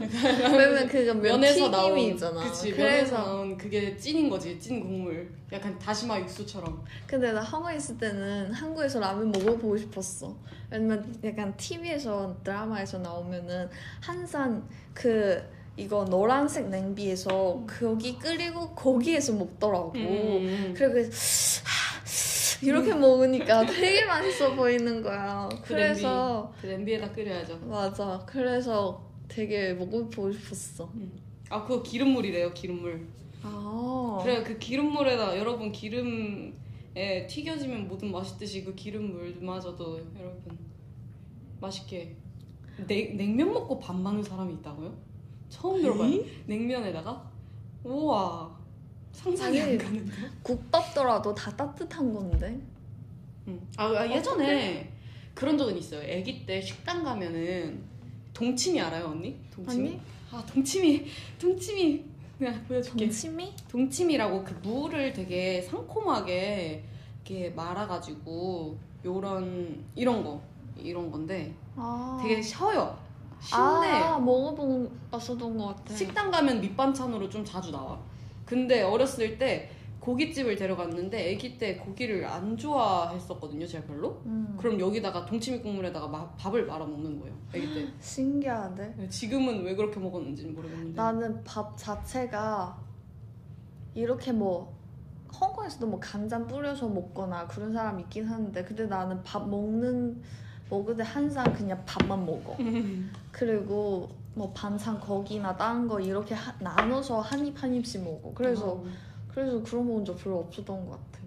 왜냐면 그거 면 면에서 나온 있잖아. 그치 면에서 그래서 나온 그게 찐인 거지 찐 국물. 약간 다시마 육수처럼. 근데 나 한국에 있을 때는 한국에서 라면 먹어보고 싶었어. 왜냐면 약간 TV에서 드라마에서 나오면은 항상 그 이거 노란색 냄비에서 거기 끓이고 거기에서 먹더라고. 음. 그리고 이렇게 먹으니까 되게 맛있어 보이는 거야. 그 그래서 그 냄비에다 끓여야죠. 맞아. 그래서 되게 먹어보고 싶었어. 아 그거 기름물이래요 기름물. 아. 그래 그 기름물에다 여러분 기름에 튀겨지면 모든 맛있듯이 그 기름물마저도 여러분 맛있게 냉, 냉면 먹고 밥 많은 사람이 있다고요? 처음 들어봐요. 냉면에다가 우와 상상이 아니, 안 가는데. 국 떴더라도 다 따뜻한 건데. 응. 아, 아, 예전에 그런 적은 있어요. 아기 때 식당 가면은 동치미 알아요 언니? 동치미? 아니? 아 동치미 동치미 내가 보여줄게. 동치미? 동치미라고 그 무를 되게 상콤하게 이렇게 말아가지고 요런 이런 거 이런 건데 아. 되게 셔요 신내 아, 먹어본 봤었던 것 같아. 식당 가면 밑반찬으로 좀 자주 나와 근데 어렸을 때 고깃집을 데려갔는데 아기 때 고기를 안 좋아했었거든요 제가 별로 음. 그럼 여기다가 동치미 국물에다가 마- 밥을 말아 먹는 거예요 아기 때 신기하네. 지금은 왜 그렇게 먹었는지는 모르겠는데 나는 밥 자체가 이렇게 뭐 홍콩에서도 뭐 간장 뿌려서 먹거나 그런 사람 있긴 하는데 근데 나는 밥 먹는 먹을 때 항상 그냥 밥만 먹어. 그리고 뭐 반찬 거기나 다른 거 이렇게 하- 나눠서 한 입 한 입씩 먹어. 그래서 어, 그래서 그런 거적 별로 없었던 것 같아.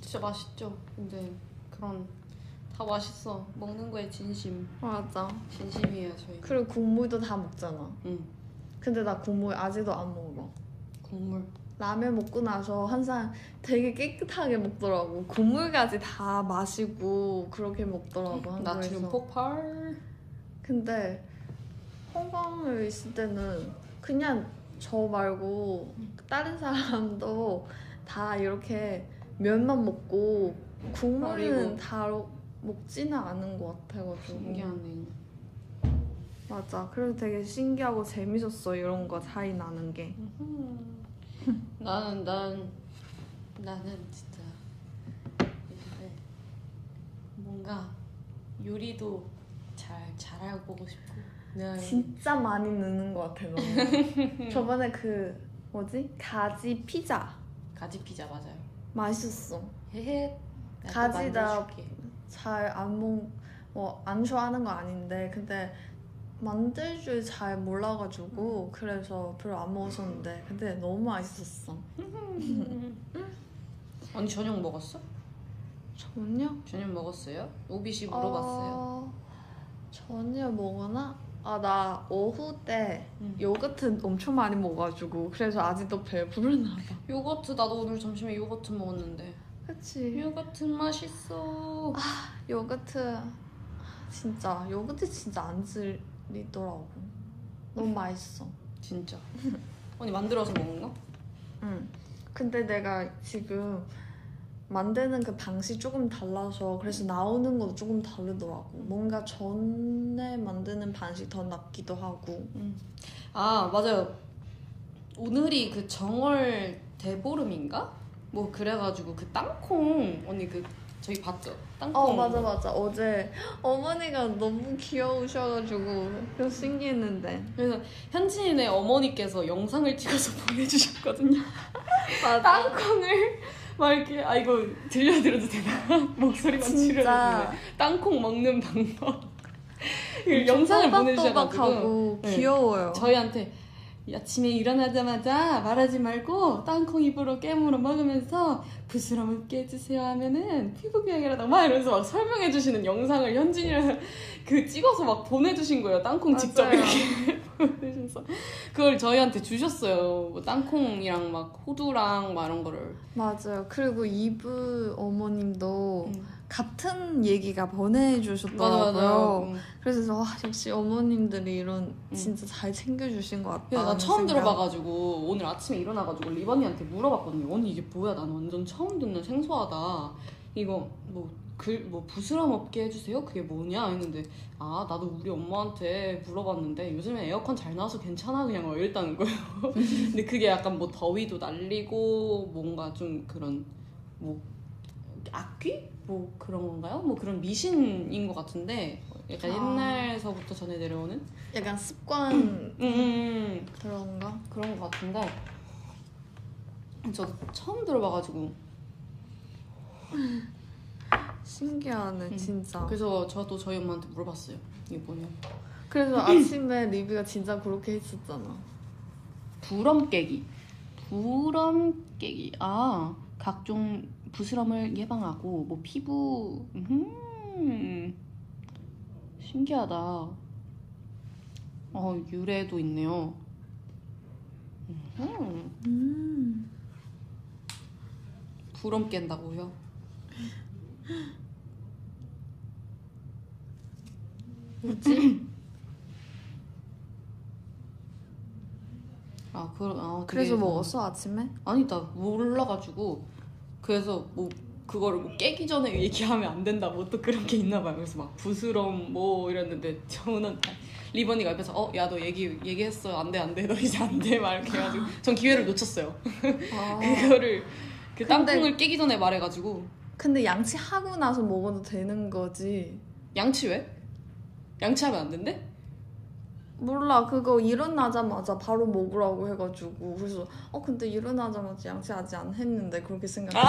진짜 맛있죠 근데 그런 다 맛있어 먹는 거에 진심 맞아. 진심이에요 저희 그리고 국물도 다 먹잖아. 응 근데 나 국물 아직도 안 먹어. 국물 라면 먹고 나서 항상 되게 깨끗하게 먹더라고. 국물까지 다 마시고 그렇게 먹더라고 나트륨 한국에서. 폭발 근데 홍콩에 있을 때는 그냥 저 말고 다른 사람도 다 이렇게 면만 먹고 국물은. 다 먹지는 않은 것 같아가지고. 신기하네 맞아. 그래서 되게 신기하고 재밌었어 이런 거 차이 나는 게. 나는 난 나는 진짜 요즘에 뭔가 요리도 잘 잘하고 싶고 내가 진짜 많이 넣는 것 같아 너는. 저번에 그 뭐지 가지 피자 가지 피자 맞아요 맛있었어. 헤헤 가지다. 만들어줄게. 잘안 먹, 뭐안 좋아하는 거 아닌데 근데 만들 줄 잘 몰라가지고 그래서 별로 안 먹었었는데 근데 너무 맛있었어. 언니 저녁 먹었어? 저녁? 저녁 먹었어요? 오비 씨 물어봤어요 어, 저녁 먹거나? 아 나 오후 때 응. 요거트 엄청 많이 먹어가지고 그래서 아직도 배부르나 봐. 요거트 나도 오늘 점심에 요거트 먹었는데 그치? 요거트 맛있어 요거트 진짜 요거트 진짜 안 질리더라고. 너무 맛있어. 진짜 언니 만들어서 먹은 거? 응. 근데 내가 지금 만드는 그 방식 조금 달라서 그래서 나오는 것도 조금 다르더라고. 뭔가 전에 만드는 방식 더 낫기도 하고. 아 맞아요 오늘이 그 정월 대보름인가? 뭐 그래가지고 그 땅콩 언니 그 저희 봤죠? 땅콩. 어 맞아 맞아 어제 어머니가 너무 귀여우셔가지고 그래서 신기했는데 그래서 현진이네 어머니께서 영상을 찍어서 보내주셨거든요. 땅콩을 막 이렇게 아 이거 들려드려도 되나? 목소리만. 치료해주네. 땅콩 먹는 방법. 그 영상을 보내주셔가지고 또박또박하고 네. 귀여워요 저희한테 아침에 일어나자마자 말하지 말고 땅콩 입으로 깨물어 먹으면서 부스럼 웃게 해주세요 하면은 피부 비양이라다 막 이러면서 막 설명해 주시는 영상을 현진이랑 그 찍어서 막 보내주신 거예요. 땅콩 직접 맞아요. 이렇게 보내주셔서. 그걸 저희한테 주셨어요. 뭐 땅콩이랑 막 호두랑 막 이런 거를. 맞아요. 그리고 이브 어머님도 음. 같은 얘기가 보내주셨더라고요 맞아 맞아 음. 그래서 와 역시 어머님들이 이런 음. 진짜 잘 챙겨주신 것 같다 그래서 나 처음 생각. 들어봐가지고 오늘 아침에 일어나가지고 리번이한테 물어봤거든요. 언니 이게 뭐야? 난 완전 처음 듣는 생소하다. 이거 뭐 글 뭐 부스럼 없게 해주세요. 그게 뭐냐 했는데 아 나도 우리 엄마한테 물어봤는데 요즘에 에어컨 잘 나와서 괜찮아 그냥 막 이랬다는 거예요. 근데 그게 약간 뭐 더위도 날리고 뭔가 좀 그런 뭐 악귀 뭐 그런 건가요? 뭐 그런 미신인 것 같은데 약간 아. 옛날서부터 전해 내려오는 약간 습관 음, 음, 음. 그런가? 그런 것 같은데 저 처음 들어봐가지고 신기하네 음. 진짜 그래서 저도 저희 엄마한테 물어봤어요 이게 뭐냐 그래서 아침에 리뷰가 진짜 그렇게 했었잖아 부럼 깨기 부럼 깨기 아 각종 부스럼을 예방하고 뭐 피부 음 신기하다 어 유래도 있네요 음 음. 부럼 깬다고요 뭐지? 아, 그, 아 그래서 되게- 먹었어 아침에? 아니 나 몰라가지고 그래서 뭐 그거를 뭐 깨기 전에 얘기하면 안 된다 뭐 또 그런 게 있나 봐요. 그래서 막 부스럼 뭐 이랬는데 저는 리버니가 옆에서 어 야 너 얘기 얘기했어. 안 돼 안 돼. 너 이제 안돼. 막 이렇게 해가지고 전 기회를 놓쳤어요. 아. 그거를 그 땅콩을 깨기 전에 말해가지고. 근데 양치하고 나서 먹어도 되는 거지. 양치 왜? 양치하면 안 된대? 몰라 그거 일어나자마자 바로 먹으라고 해가지고. 그래서 어 근데 일어나자마자 양치 아직 안 했는데 그렇게 생각했어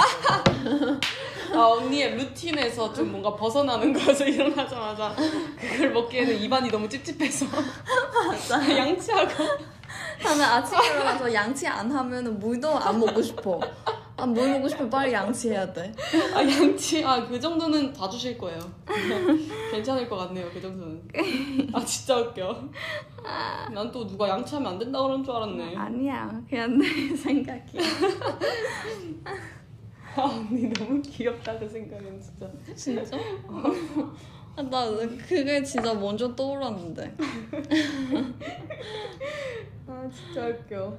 아 언니의 루틴에서 좀 뭔가 벗어나는 거여서 일어나자마자 그걸 먹기에는 입안이 너무 찝찝해서 양치하고. 나는 아침에 일어나서 양치 안 하면은 물도 안 먹고 싶어 아, 물 먹고 싶으면 빨리 양치해야 돼 아 양치 아 그 정도는 봐주실 거예요. 괜찮을 것 같네요 그 정도는. 아 진짜 웃겨. 난 또 누가 양치하면 안 된다 그런 줄 알았네. 아 아니야 그냥 내 생각이야 언니 너무 귀엽다 그 생각은 진짜. 진짜? 아, 나 그게 진짜 먼저 떠올랐는데 아 진짜 웃겨.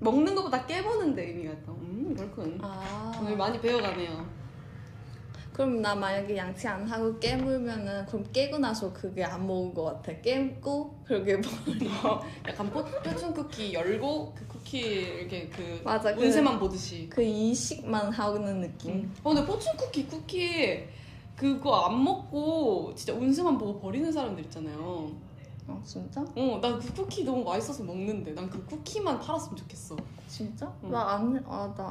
먹는 것보다 깨보는 데 의미가 있다. 음 그렇군. 아 오늘 많이 배워가네요. 그럼 나 만약에 양치 안 하고 깨물면은 그럼 깨고 나서 그게 안 먹은 것 같아. 깨고 그렇게 먹. 약간 포, 표춘 쿠키 열고 그 쿠키 이렇게 그 맞아, 그- 운세만 보듯이. 그 이식만 하는 느낌. 어, 근데 포춘 쿠키 쿠키 그거 안 먹고 진짜 운세만 보고 버리는 사람들 있잖아요. 어 진짜? 어, 난 그 쿠키 너무 맛있어서 먹는데 난 그 쿠키만 팔았으면 좋겠어. 진짜? 응. 나안아나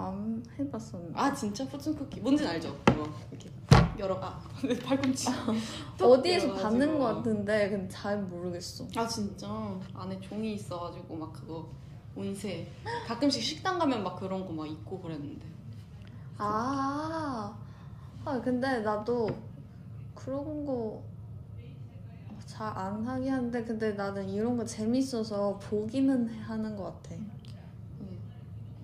안 해봤었는데. 아 진짜 포춘 쿠키 뭔진 알죠? 그거 이렇게 열어가 팔꿈치 뚝 어디에서. 받는 것 같은데 근데 잘 모르겠어. 아 진짜 안에 종이 있어가지고 막 그거 운세 가끔씩 식당 가면 막 그런 거막 있고 그랬는데 아, 아 근데 나도 그런 거 잘 안 하긴 한데 근데 나는 이런 거 재밌어서 보기는 하는 것 같아.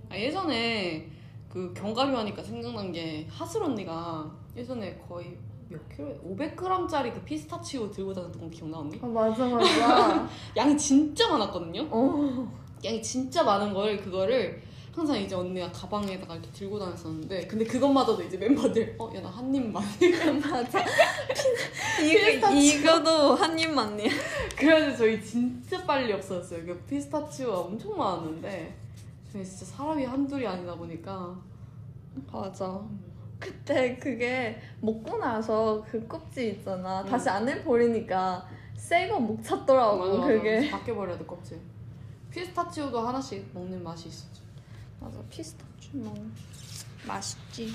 아, 예전에 그 견과류 하니까 생각난 게 하슬 언니가 예전에 거의 몇 킬로? 500g짜리 그 피스타치오 들고 다녔던 거 기억나 언니? 아 맞아 맞아. 양이 진짜 많았거든요. 어. 양이 진짜 많은 걸 그거를 항상 이제 언니가 가방에다가 이렇게 들고 다녔었는데 근데 그것마저도 이제 멤버들 어 야 나 한 입만 맞아. 이거 이거도 한 입만이야. 그래서 저희 진짜 빨리 없어졌어요. 그 피스타치오가 엄청 많았는데 저희 진짜 사람이 한둘이 아니다 보니까 맞아. 그때 그게 먹고 나서 그 껍질 있잖아. 응. 다시 안에 버리니까 새거 못 찾더라고. 맞아, 맞아. 그게. 바뀌어버려야 돼 껍질. 피스타치오도 하나씩 먹는 맛이 있었죠. 맞아. 피스타치오 뭐 맛있지.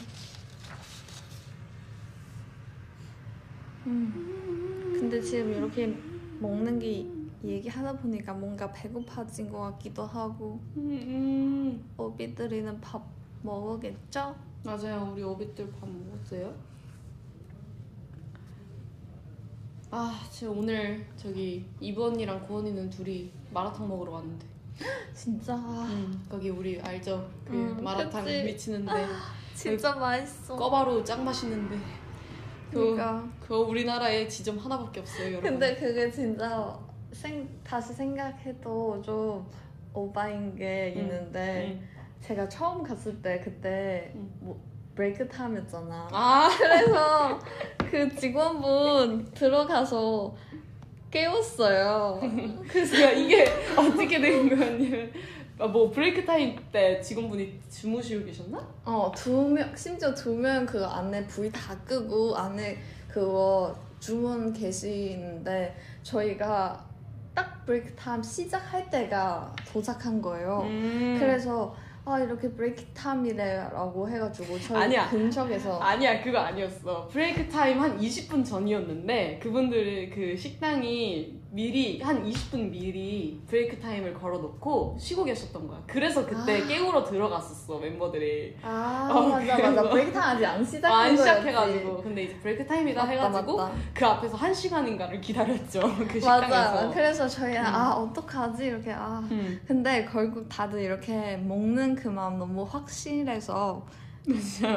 음. 근데 지금 이렇게 먹는 게 얘기하다 보니까 뭔가 배고파진 것 같기도 하고 음, 오비들이는 밥 먹었겠죠? 맞아요. 우리 오빛들 밥 먹었어요? 아, 제가 오늘 저기 이브 언니랑 고은이는 둘이 마라탕 먹으러 왔는데 진짜 음, 거기 우리 알죠? 그 음, 마라탕 그치. 미치는데 진짜 맛있어. 꺼바로 짱 맛있는데 그, 그러니까. 그 우리나라에 지점 하나밖에 없어요 여러분 근데 그게 진짜 생, 다시 생각해도 좀 오바인 게 음, 있는데 음. 제가 처음 갔을 때 그때 음. 뭐 break time이었잖아. 아 그래서 그 직원분 들어가서 깨웠어요. 그래서 이게 어떻게 된 거였냐면 아, 뭐 break time 때 직원분이 주무시고 계셨나? 어, 두 명, 심지어 두 명 그 안에 불 다 끄고 안에 그거 주문 계시는데 저희가 딱 break time 시작할 때가 도착한 거예요. 음. 그래서 아 이렇게 break time이래라고 해가지고 저희 아니야. 근처에서 아니야 그거 아니었어 break time 한 20분 전이었는데 그분들의 그 식당이 미리 한 20분 미리 break time을 걸어놓고 쉬고 계셨던 거야 그래서 그때 아. 깨우러 들어갔었어 멤버들이 아 어, 맞아 맞아 break time 아직 안 시작한 아, 안. 시작해가지고 근데 이제 break time이다 맞다, 해가지고 맞다. 그 앞에서 한 시간인가를 기다렸죠 그 식당에서 맞아 그래서 저희 음. 아 어떡하지 이렇게 아 음. 근데 결국 다들 이렇게 먹는 그 마음 너무 확실해서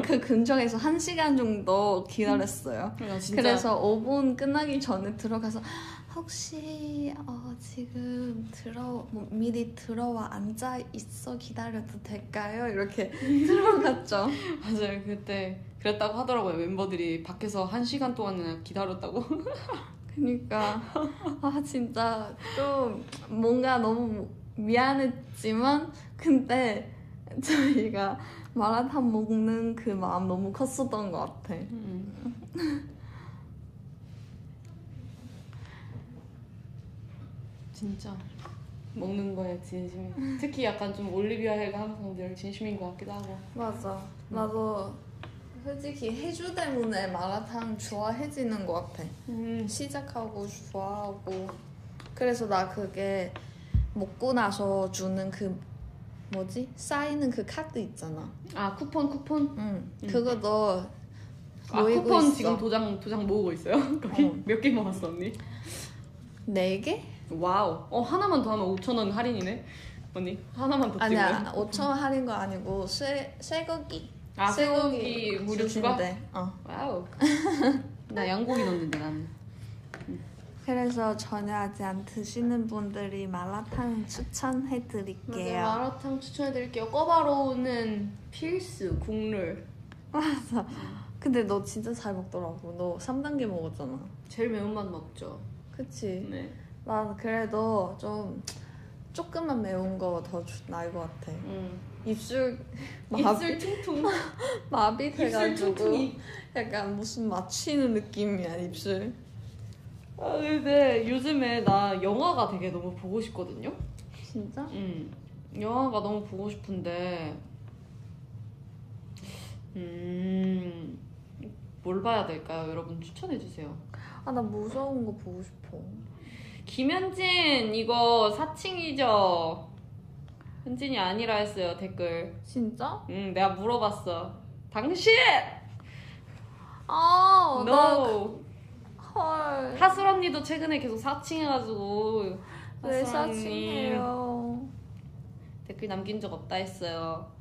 그 근처에서 한 시간 정도 기다렸어요. 야, 진짜 그래서 5분 끝나기 전에 들어가서 혹시 어, 지금 들어 뭐, 미리 들어와 앉아 있어 기다려도 될까요? 이렇게 들어갔죠. 맞아요 그때 그랬다고 하더라고요 멤버들이 밖에서 한 시간 동안이나 기다렸다고 그러니까 아 진짜 좀 뭔가 너무 미안했지만 근데 저희가 마라탕 먹는 그 마음 너무 컸었던 것 같아. 진짜 먹는 거에 진심이 특히 약간 좀 올리비아 해가 항상 늘 진심인 것 같기도 하고 맞아. 나도 솔직히 해주 때문에 마라탕 좋아해지는 것 같아. 음. 시작하고 좋아하고 그래서 나 그게 먹고 나서 주는 그 뭐지 쌓이는 그 카드 있잖아. 아 쿠폰 쿠폰 응. 음. 그거도 아 모이고 쿠폰 있어. 지금 도장 도장 모으고 있어요 거기 어. 몇개 모았어 언니 네 개? Wow 어 하나만 더 하면 5천 원 할인이네 언니 하나만 더 찍으면 아니야 5천 원 할인 거 아니고 쇠 쇠고기. 아 쇠고기 무료 추가. 어. Wow 나 양고기 넣는데 나는 그래서 전혀 아직 안 드시는 분들이 마라탕 추천해 드릴게요. 마라탕 추천해 드릴게요. 꺼바로우는 필수 국룰. 맞아. 근데 너 진짜 잘 먹더라고. 너 3단계 먹었잖아. 제일 매운맛 먹죠. 그치? 네. 난 그래도 좀 조금만 매운 거 더 나을 것 같아. 음. 입술 마비, 입술 퉁퉁. 마비 입술 돼가지고 퉁퉁이. 약간 무슨 맞추는 느낌이야 입술. 아 근데 요즘에 나 영화가 되게 너무 보고 싶거든요. 진짜? 음. 영화가 너무 보고 싶은데 음. 뭘 봐야 될까요? 여러분 추천해 주세요. 아 나 무서운 거 보고 싶어. 김현진 이거 사칭이죠. 현진이 아니라 했어요 댓글. 진짜? 응 내가 물어봤어. 당신 아, 나 no. 헐. 하슬 언니도 최근에 계속 사칭해가지고 왜 하슬 언니 사칭해요? 댓글 남긴 적 없다 했어요.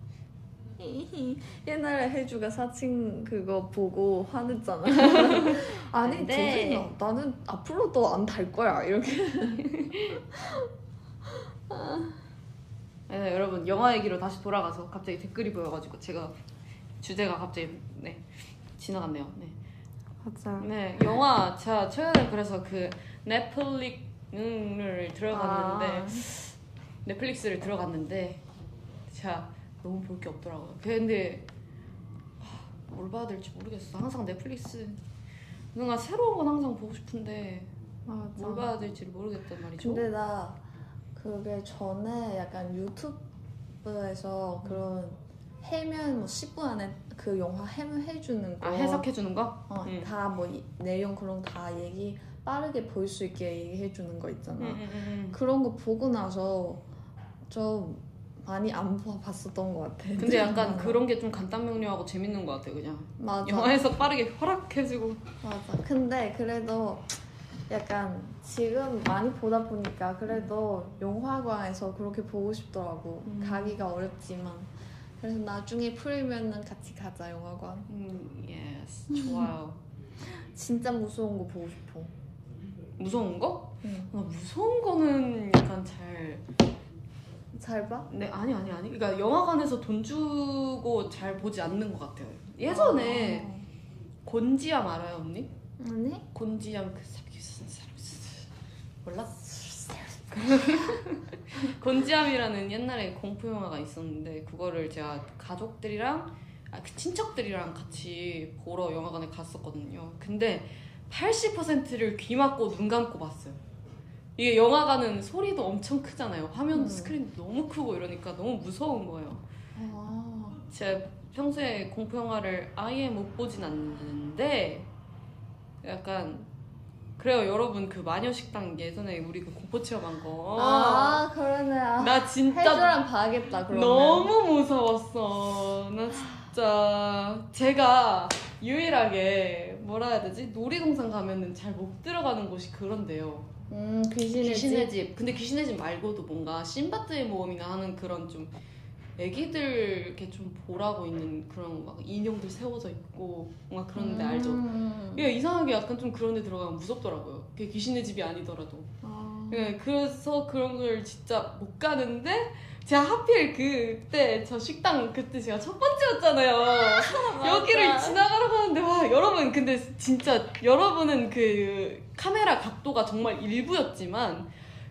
옛날에 혜주가 사칭 그거 보고 화냈잖아. 아니 나, 나는 앞으로 도 안 달 거야 이렇게. 네, 여러분 영화 얘기로 다시 돌아가서 갑자기 댓글이 보여가지고 제가 주제가 갑자기 네 지나갔네요. 네, 맞아. 네 영화 제가 최근에 그래서 그 넷플릭 넷플릭스를 들어갔는데 넷플릭스를 들어갔는데 제가 너무 볼 게 없더라고요. 근데 하, 뭘 봐야 될지 모르겠어. 항상 넷플릭스 뭔가 새로운 건 항상 보고 싶은데 뭘 맞아. 봐야 될지 를 모르겠단 말이죠. 근데 나 그게 전에 약간 유튜브에서 그런 해면 뭐 10분 안에 그 영화 해면 해주는 거. 아 해석해 주는 거? 어, 응. 다뭐 내용 그런 거 다 얘기 빠르게 볼 수 있게 얘기해 주는 거 있잖아. 응, 응, 응. 그런 거 보고 나서 좀 많이 안 봐- 봤었던 것 같아. 근데 약간 그런 게 좀 간단 명료하고 재밌는 것 같아 그냥 맞아. 영화에서 빠르게 허락해주고 맞아. 근데 그래도 약간 지금 많이 보다 보니까 그래도 영화관에서 그렇게 보고 싶더라고. 음. 가기가 어렵지만. 그래서 나중에 풀리면은 같이 가자 영화관. 음, yes 좋아요 진짜 무서운 거 보고 싶어. 무서운 거? 응. 나 무서운 거는 약간 잘 잘 봐? 네, 아니 아니 아니. 그러니까 영화관에서 돈 주고 잘 보지 않는 것 같아요. 예전에 곤지암 알아요, 언니? 아. 아니? 곤지암 그 사람 몰라? 곤지암이라는 옛날에 공포 영화가 있었는데 그거를 제가 가족들이랑 아, 그 친척들이랑 같이 보러 영화관에 갔었거든요. 근데 80%를 귀 막고 눈 감고 봤어요. 이게 영화관은 소리도 엄청 크잖아요. 화면 음. 스크린도 너무 크고 이러니까 너무 무서운 거예요. 아. 제가 평소에 공포 영화를 아예 못 보진 않는데 약간 그래요 여러분 그 마녀 식당 예전에 우리 그 공포 체험한 거. 아, 그러네. 아, 나 진짜 해주랑 봐야겠다, 그러면. 너무 무서웠어. 나 진짜 제가 유일하게 뭐라 해야 되지 놀이동산 가면은 잘 못 들어가는 곳이 그런데요. 음, 귀신의, 귀신의 집. 집. 근데 귀신의 집 말고도 뭔가 신바트의 모험이나 하는 그런 좀 애기들 이렇게 좀 보라고 있는 그런 막 인형들 세워져 있고 뭔가 그런 데 알죠? 음. 이게 이상하게 약간 좀 그런 데 들어가면 무섭더라고요. 그게 귀신의 집이 아니더라도. 아. 예, 그래서 그런 걸 진짜 못 가는데 제가 하필 그때 저 식당 그때 제가 첫 번째였잖아요. 여기를 지나가러 가는데 와 여러분 근데 진짜 여러분은 그 카메라 각도가 정말 일부였지만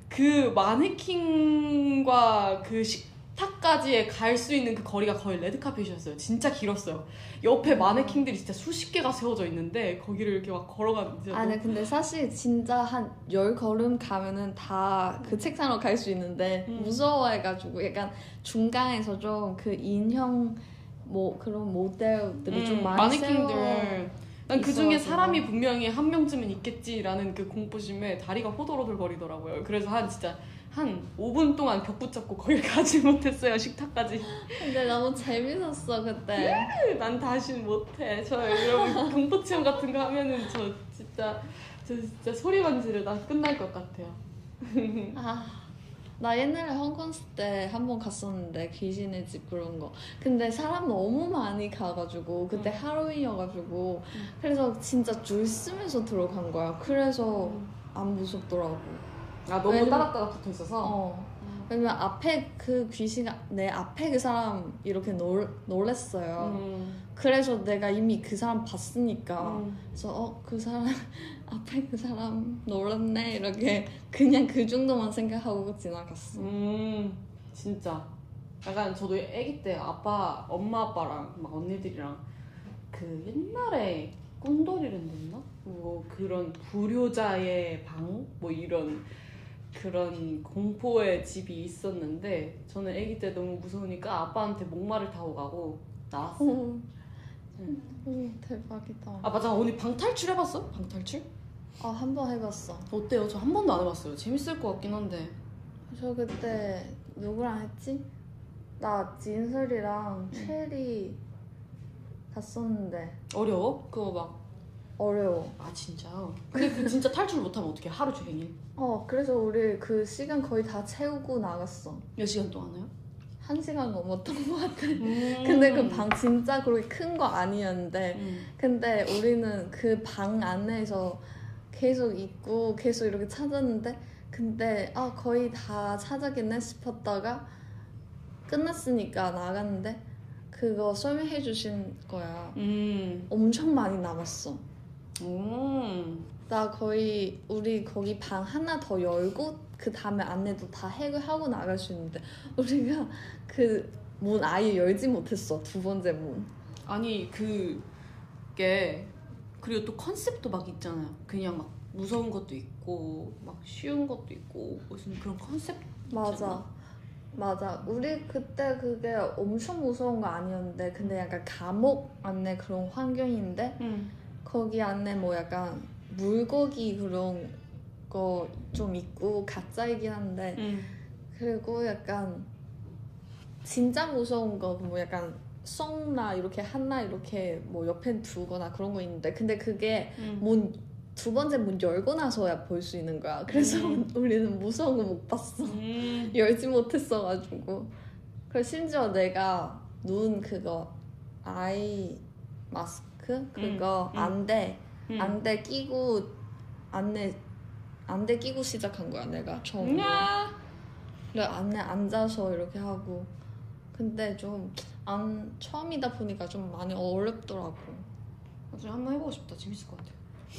그 마네킹과 그 식 탁까지의 갈 수 있는 그 거리가 거의 레드카펫이었어요. 진짜 길었어요. 옆에 마네킹들이 진짜 수십 개가 세워져 있는데 거기를 이렇게 막 걸어가는데 아니 네, 근데 사실 진짜 한 열 걸음 가면은 다 그 책상으로 갈 수 있는데 음. 무서워해가지고 약간 중간에서 좀 그 인형 뭐 그런 모델들이 좀 많이 음, 마네킹들 난 그 중에. 사람이 분명히 한 명쯤은 있겠지라는 그 공포심에 다리가 호들호들 거리더라고요. 그래서 한 진짜 한 5분 동안 벽 붙잡고 거길 가지 못했어요 식탁까지. 근데 너무 재밌었어 그때 난 다시 못해. 저 여러분 공포 체험 같은 거 하면은 저 진짜 저 진짜 소리만 지르다 끝날 것 같아요. 아 나 옛날에 홍콩 있을 때한 번 갔었는데 귀신의 집 그런 거 근데 사람 너무 많이 가가지고 그때 음. 하루이여가지고 음. 그래서 진짜 줄 쓰면서 들어간 거야 그래서 음. 안 무섭더라고 아 너무 왜냐면- 따닥따닥 붙어 있어서. 어. 왜냐면 앞에 그 귀신이 내 앞에 그 사람 이렇게 놀, 놀랬어요. 음. 그래서 내가 이미 그 사람 봤으니까 음. 그래서 어 그 사람 앞에 그 사람 놀랐네 이렇게 그냥 그 정도만 생각하고 지나갔어. 음 진짜 약간 저도 아기 때 아빠 엄마 아빠랑 막 언니들이랑 그 옛날에 꿈돌이랜드였나 뭐 그런 불효자의 방 뭐 이런 그런 공포의 집이 있었는데 저는 아기 때 너무 무서우니까 아빠한테 목마를 타고 가고 나왔어. 요 오, 응. 오 대박이다. 아 맞아 언니 방탈출 해봤어? 방탈출? 아 한 번 해봤어. 어때요? 저 한 번도 안 해봤어요. 재밌을 것 같긴 한데. 저 그때 누구랑 했지? 나 진설이랑 체리 갔었는데 어려워? 그거 막 어려워. 아 진짜? 근데 그 진짜 탈출 못하면 어떻게 하루 종일? 어 그래서 우리 그 시간 거의 다 채우고 나갔어. 몇 시간 동안 해요? 한 시간 넘었던 것 같아. 근데 근데 그 방 진짜 그렇게 큰 거 아니었는데 음. 근데 우리는 그 방 안에서 계속 있고 계속 이렇게 찾았는데 근데 아 거의 다 찾았겠네 싶었다가 끝났으니까 나갔는데 그거 설명해 주신 거야 음. 엄청 많이 남았어 음. 나 거의 우리 거기 방 하나 더 열고 그 다음에 안내도 다 해결하고 나갈 수 있는데 우리가 그 문 아예 열지 못했어 두 번째 문. 아니 그게 그리고 또 컨셉도 막 있잖아요. 그냥 막 무서운 것도 있고 막 쉬운 것도 있고 무슨 그런 컨셉 맞아. 맞아. 우리 그때 그게 엄청 무서운 거 아니었는데 근데 약간 감옥 안에 그런 환경인데 응. 거기 안에 뭐 약간 물고기 그런 거 좀 있고 가짜이긴 한데 응. 그리고 약간 진짜 무서운 거뭐 약간 썽나 이렇게 하나 이렇게 뭐 옆에 두거나 그런 거 있는데 근데 그게 응. 문두 번째 문 열고 나서야 볼 수 있는 거야. 그래서 음. 우리는 무서운 거 못 봤어. 음. 열지 못했어가지고. 그리고 심지어 내가 눈 그거 아이 마스크 그거 음. 안대 응. 안대 끼고 안내 안대 끼고 시작한 거야 내가 처음으로. 그래 안에 앉아서 이렇게 하고 근데 좀 안 처음이다 보니까 좀 많이 어렵더라고 나중에 한번 해보고 싶다. 재밌을 것 같아.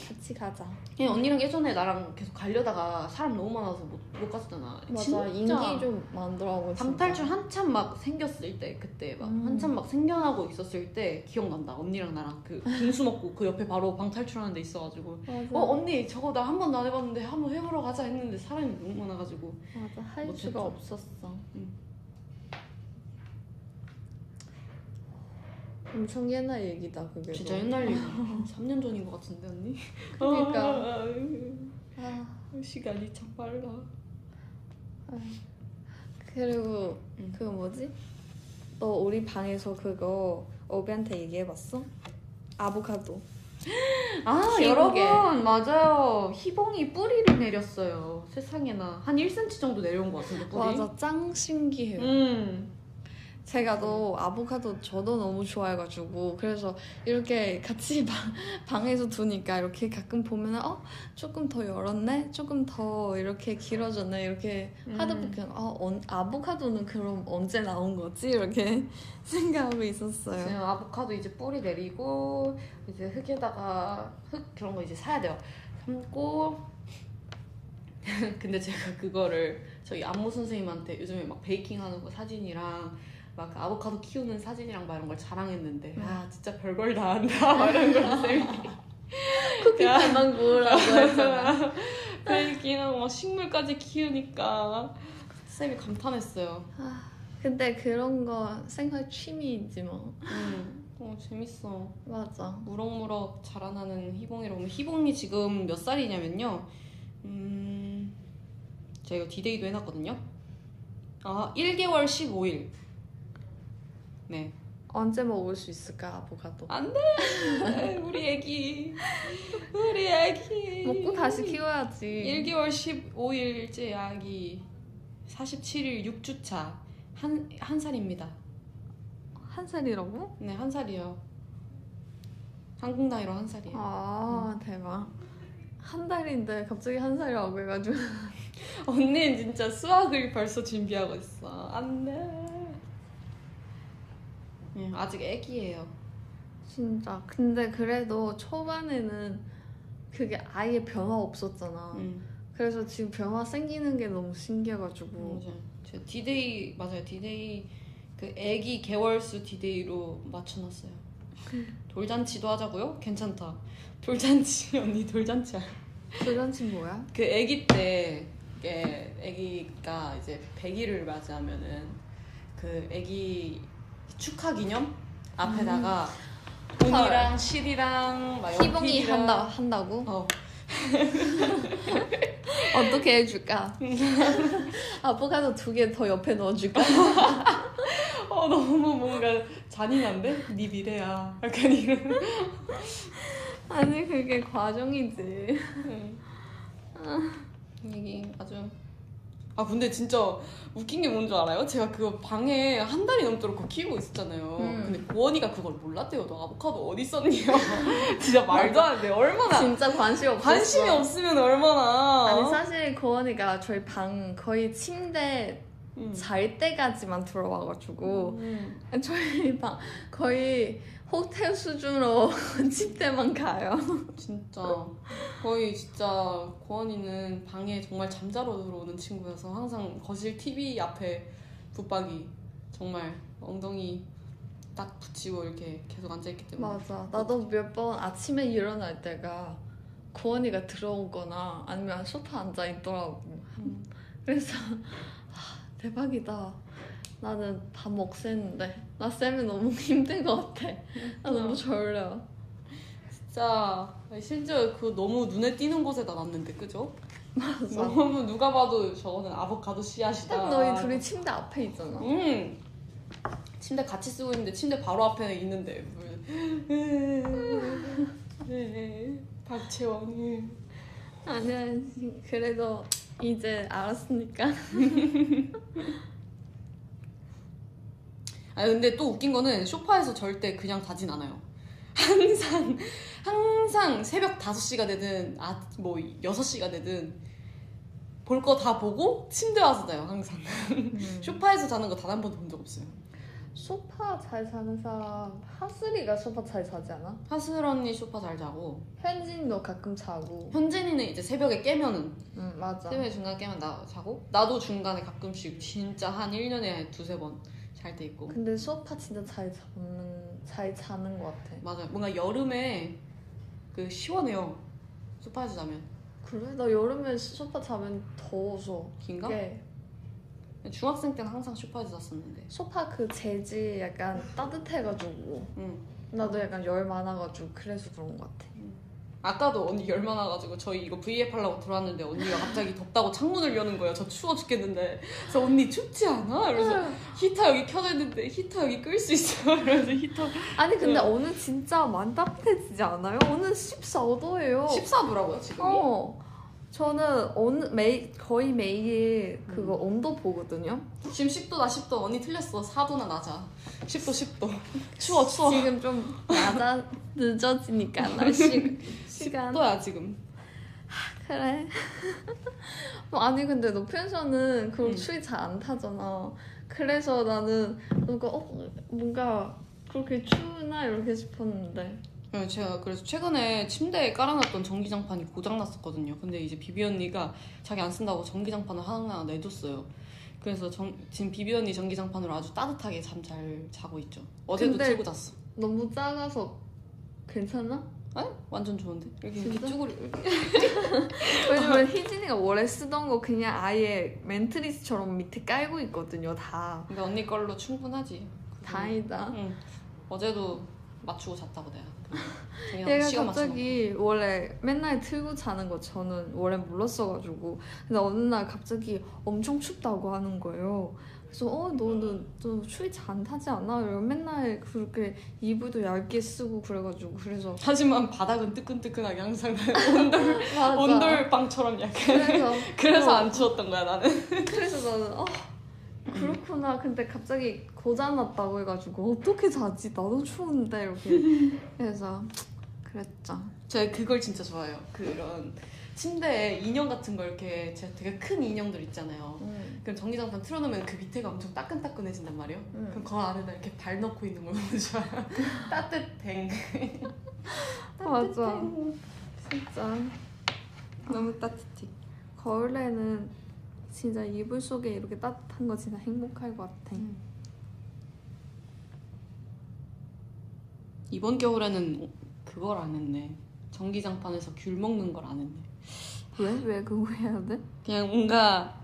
같이 가자 그냥 언니랑 예전에 나랑 계속 가려다가 사람 너무 많아서 못, 못 갔었잖아. 맞아 진짜 인기 좀 많더라고. 방탈출 한참 막 생겼을 때 그때 막 음. 한참 막 생겨나고 있었을 때 기억난다. 언니랑 나랑 그 빙수 먹고 그 옆에 바로 방탈출하는 데 있어가지고 맞아 어 언니 저거 나 한 번도 안 해봤는데 한번 해보러 가자 했는데 사람이 너무 많아가지고 맞아 할. 수가 없었어 음. 엄청 옛날 얘기다 그게 진짜 너. 옛날 얘기 3년 전인 것 같은데 언니? 그러니까. 아, 아, 시간이 참 빨라 그리고 응. 그거 뭐지 너 우리 방에서 그거 어비한테 얘기해봤어? 아보카도 아. 여러분 맞아요 희봉이 뿌리를 내렸어요 세상에나 한 1cm 정도 내려온 것 같은데 뿌리 맞아 짱 신기해요 음. 제가 또 아보카도 저도 너무 좋아해가지고 그래서 이렇게 같이 방, 방에서 두니까 이렇게 가끔 보면 어 조금 더 열었네 조금 더 이렇게 길어졌네 이렇게 하다 음. 보면 아 언- 아보카도는 그럼 언제 나온 거지 이렇게 생각하고 있었어요. 지금 아보카도 이제 뿌리 내리고 이제 흙에다가 흙 그런 거 이제 사야 돼요. 삶고 근데 제가 그거를 저희 안무 선생님한테 요즘에 막 베이킹 하는 거 사진이랑 막 그 아보카도 키우는 사진이랑 막 이런 걸 자랑했는데 음. 아 진짜 별걸 다 한다 막 이런 걸 쌤이 쿠키만 구우라고 했잖아. 베이킹하고 막 식물까지 키우니까 쌤이 감탄했어요. 아, 근데 그런 거 생활 취미이지 뭐. 음, 어 재밌어. 맞아. 무럭무럭 자라나는 희봉이라고 하면 희봉이 지금 몇 살이냐면요. 음, 제가 이거 디데이도 해놨거든요. 아, 1개월 15일. 네. 언제 먹을 수 있을까 아보카도? 안 돼! 우리 애기. 우리 애기. 먹고 다시 키워야지. 1개월 15일째 아기. 47일 6주차. 한, 한 살입니다. 한 살이라고? 네, 한 살이요. 한국 나이로 한 살이에요. 아 대박. 한 달인데 갑자기 한 살이라고 해가지고. 언니는 진짜 수확을 벌써 준비하고 있어. 안 돼. 예, 아직 애기예요. 진짜. 근데 그래도 초반에는 그게 아예 변화 없었잖아. 음, 그래서 지금 변화 생기는 게 너무 신기해가지고. 맞아요. 제가 디데이 맞아요. 디데이 그 애기 개월수 디데이로 맞춰놨어요. 돌잔치도 하자고요? 괜찮다. 돌잔치 언니 돌잔치 알- 돌잔치 뭐야? 그 아기 때 아기가 이제 100일을 맞이하면은 그 아기 축하 기념 앞에다가 돈이랑 실이랑 막 희봉이 연필이랑 한다 한다고? 어 어떻게 해줄까? 아보카도 두 개 더 옆에 넣어줄까? 어, 너무 뭔가 잔인한데? 네 미래야. 약간 이런. 아니 그게 과정이지. 얘기 아주. 아 근데 진짜 웃긴 게 뭔 줄 알아요? 제가 그거 방에 한 달이 넘도록 그거 키우고 있었잖아요. 음. 근데 고원이가 그걸 몰랐대요. 너 아보카도 어디 있었니요? 진짜 말도 안 돼. 얼마나 진짜 관심 없어. 관심이 없으면 얼마나. 아니 사실 고원이가 저희 방 거의 침대 음. 잘 때까지만 들어와가지고 음. 저희 방 거의 호텔 수준으로 침대만 가요. 진짜 거의 진짜 고원이는 방에 정말 잠자러 들어오는 친구여서 항상 거실 TV 앞에 붙박이 정말 엉덩이 딱 붙이고 이렇게 계속 앉아있기 때문에 맞아. 나도 몇 번 아침에 일어날 때가 고원이가 들어오거나 아니면 소파 앉아 있더라고. 음. 그래서 아, 대박이다. 나는 밥 먹었는데 나 쌤이 너무 힘든 것 같아. 나 너무 졸려. 진짜 심지어 그 너무 눈에 띄는 곳에다 놨는데 그죠? 맞아. 너무 누가 봐도 저거는 아보카도 씨앗이다 너희 둘이 침대 앞에 있잖아. 음 침대 같이 쓰고 있는데 침대 바로 앞에 있는데 네, 박채원이 아니야. 그래도 이제 알았으니까. 아 근데 또 웃긴 거는 소파에서 절대 그냥 자진 않아요. 항상 항상 새벽 5시가 되든 아 뭐 6시가 되든 볼 거 다 보고 침대 와서 자요 항상. 소파에서 자는 거 단 한 번도 본 적 없어요. 소파 잘 자는 사람 하슬이가 소파 잘 자지 않아? 하슬 언니 소파 잘 자고 현진도 가끔 자고. 현진이는 이제 새벽에 깨면은 응 맞아. 새벽에 중간에 깨면 나 자고 나도 중간에 가끔씩 진짜 한 1년에 두세 번 잘때 있고 근데 소파 진짜 잘 자는 잘 자는 것 같아. 맞아요 뭔가 여름에 그 시원해요 소파에서 자면 그래? 나 여름에 소파 자면 더워서. 긴가? 이게 중학생 때는 항상 소파에서 잤었는데 소파 그 재질 약간 따뜻해가지고 응. 나도 약간 열 많아가지고 그래서 그런 것 같아. 아까도 언니 열 많아가지고 저희 이거 V앱 하려고 들어왔는데 언니가 갑자기 덥다고 창문을 여는 거예요 저 추워 죽겠는데 그래서 언니 춥지 않아? 그래서 히터 여기 켜져 있는데 히터 여기 끌 수 있어 그래서 히터 아니 근데 응. 오늘 진짜 많이 따뜻해지지 않아요? 오늘 14도예요. 14도라고요 지금이? 어. 저는 어느 매 거의 매일 그거 온도 보거든요. 지금 10도다 10도 언니 틀렸어 4도나 낮아 10도 10도 추워 추워 지금 좀 낮아 늦어지니까 날씨 시간 10도야 지금 그래. 뭐 아니 근데 너 펜션은 그럼 응. 추위 잘 안 타잖아. 그래서 나는 뭔가 어 뭔가 그렇게 추우나 이렇게 싶었는데. 네, 제가 그래서 최근에 침대에 깔아놨던 전기장판이 고장났었거든요. 근데 이제 비비 언니가 자기 안 쓴다고 전기장판을 하나 내줬어요. 그래서 정- 지금 비비 언니 전기장판으로 아주 따뜻하게 잠 잘 자고 있죠. 어제도 틀고 잤어. 너무 작아서 괜찮아? 아 완전 좋은데? 이렇게 진짜? 쭈구리 이렇게. 왜냐면 희진이가 원래 쓰던 거 그냥 아예 멘트리스처럼 밑에 깔고 있거든요. 다. 근데 언니 걸로 충분하지. 다행이다. 응. 어제도 맞추고 잤다고 내가. 그냥 얘가 시간. 갑자기 원래 맨날 틀고 자는 거 저는 원래 몰랐어가지고 근데 어느 날 갑자기 엄청 춥다고 하는 거예요. 그래서 어 너는 너 추위 잘 안 타지 않아? 맨날 그렇게 이불도 얇게 쓰고 그래가지고 그래서 하지만 바닥은 뜨끈뜨끈하게 항상 온돌 맞아. 온돌방처럼 약간. 그래서 그래서 어, 안 추웠던 거야 나는. 그래서 나는 어 그렇구나. 근데 갑자기 고장 났다고 해가지고 어떻게 자지? 나도 추운데 이렇게 그래서 그랬죠. 제가 그걸 진짜 좋아해요. 그런 침대에 인형 같은 거 이렇게 제가 되게 큰 인형들 있잖아요. 응. 그럼 전기장판 틀어놓으면 그 밑에가 엄청 따끈따끈해진단 말이에요. 응. 그럼 그 안에다 이렇게 발 넣고 있는 거 너무 좋아요. 따뜻행. 맞아. 진짜 너무 따뜻해. 겨울에는 진짜 이불 속에 이렇게 따뜻한 거 진짜 행복할 것 같아. 이번 겨울에는 그걸 안 했네. 전기장판에서 귤 먹는 걸 안 했네. 왜? 왜 그거 해야 돼? 그냥 뭔가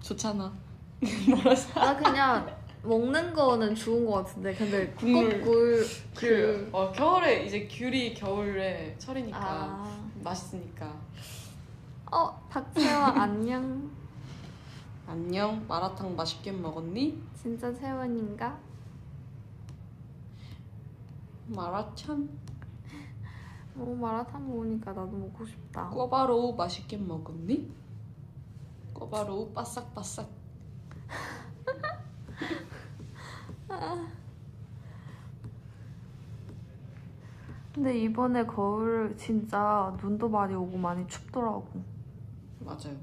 좋잖아. 뭐라서 나 그냥 먹는 거는 좋은 것 같은데 근데 국물. 꿀 귤. 어, 겨울에 이제 귤이 겨울에 철이니까 아. 맛있으니까. 어 박채원 안녕. 안녕. 마라탕 맛있게 먹었니? 진짜 채원인가? 마라 탕. 어 마라탕 먹으니까 나도 먹고 싶다. 꿔바로우 맛있게 먹었니? 꿔바로우 바싹바싹. 근데 이번에 거울 진짜 눈도 많이 오고 많이 춥더라고. 맞아요.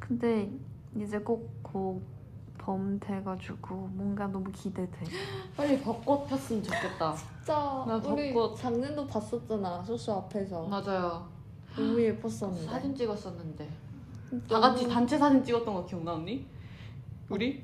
근데 이제 꼭곧 봄 돼가지고 뭔가 너무 기대돼. 빨리 벚꽃 폈으면 좋겠다. 진짜 나 우리 벚꽃. 작년도 봤었잖아 소수 앞에서 맞아요. 너무 예뻤었는데. 사진 찍었었는데 다 같이 단체 사진 찍었던 거 기억나 언니? 우리?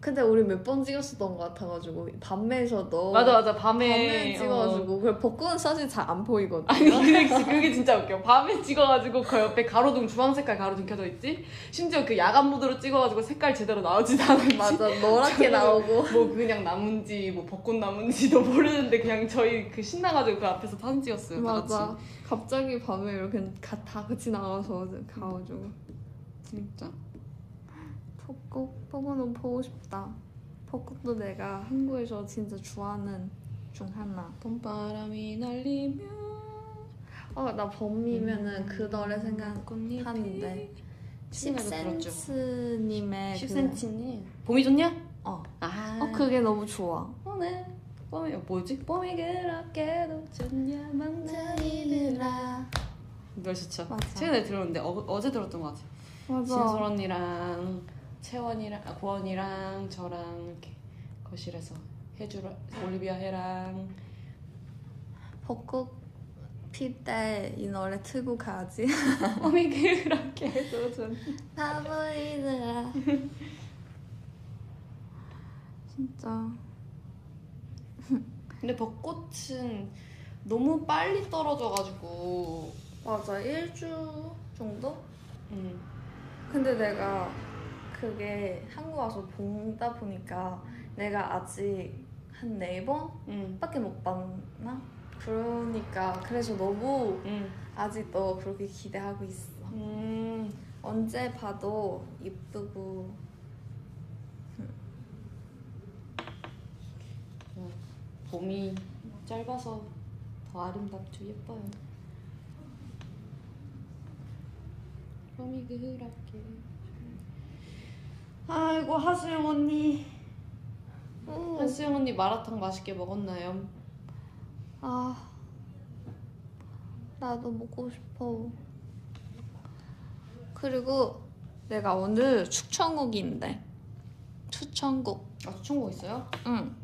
근데 우리 몇 번 찍었었던 것 같아가지고 밤에서도 맞아 맞아 밤에 밤에 어. 찍어가지고 그 벚꽃은 사실 잘 안 보이거든. 아니 그게, 그게 진짜 웃겨 밤에 찍어가지고 그 옆에 가로등 주황 색깔 가로등 켜져 있지 심지어 그 야간 모드로 찍어가지고 색깔 제대로 나오지도 않았지 맞아 노랗게 나오고. 뭐 그냥 나무인지 뭐 벚꽃 나무인지도 모르는데 그냥 저희 그 신나가지고 그 앞에서 사진 찍었어요 다 맞아. 갑자기 밤에 이렇게 가, 다 같이 나가서 가가지고 진짜 벚꽃 벚꽃 너무 보고 싶다. 벚꽃도 내가 한국에서 진짜 좋아하는 중 하나. 봄바람이 날리며 어 나 봄이면은 그 노래 생각 꽃잎이 하는데 친구도 들었죠 10cm님의 10cm님 봄이 좋냐? 어. 아 어 그게 너무 좋아. 오늘 봄이 뭐지? 봄이 그렇게도 좋냐 만나이들아 노래 좋죠? 맞아. 최근에 들었는데 어, 어제 들었던 것 같아요 맞아. 진솔 언니랑 채원이랑 아, 고원이랑 저랑 이렇게 거실에서 해주라 올리비아 해랑 벚꽃 필때이 노래 틀고 가지. 봄이 그렇게도 좋냐 바보이들아. 진짜. 근데 벚꽃은 너무 빨리 떨어져가지고 맞아 일주 정도? 음. 근데 내가 그게 한국 와서 보다 보니까 내가 아직 한 네 번밖에 음. 못 봤나? 그러니까 그래서 너무 음. 아직도 그렇게 기대하고 있어. 음. 언제 봐도 이쁘고 봄이 짧아서 더 아름답죠 예뻐요 봄이 그렇게 아이고 하수영 언니 하수영 언니 마라탕 맛있게 먹었나요? 아 나도 먹고 싶어. 그리고 내가 오늘 추천곡인데 추천곡. 아 추천곡 있어요? 응.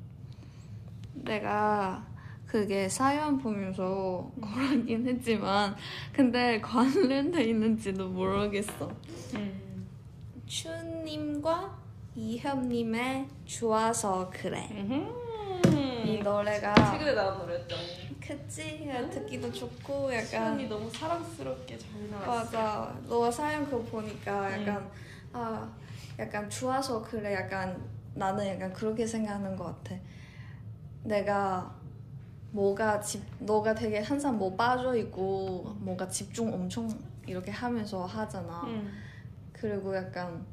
내가 그게 사연 보면서 고르긴 했지만 근데 관련돼 있는지도 모르겠어. 음. 추님과 이협님의 좋아서 그래. 이이 노래가 최근에 나온 노래였죠. 그치? 듣기도 좋고 약간 너무 사랑스럽게 잘 나왔어 맞아. 너가 사연 그거 보니까 약간 아 약간 좋아서 그래. 약간 나는 약간 그렇게 생각하는 것 같아. 내가 뭐가 집 너가 되게 항상 뭐 빠져 있고 뭔가 집중 엄청 이렇게 하면서 하잖아. 음. 그리고 약간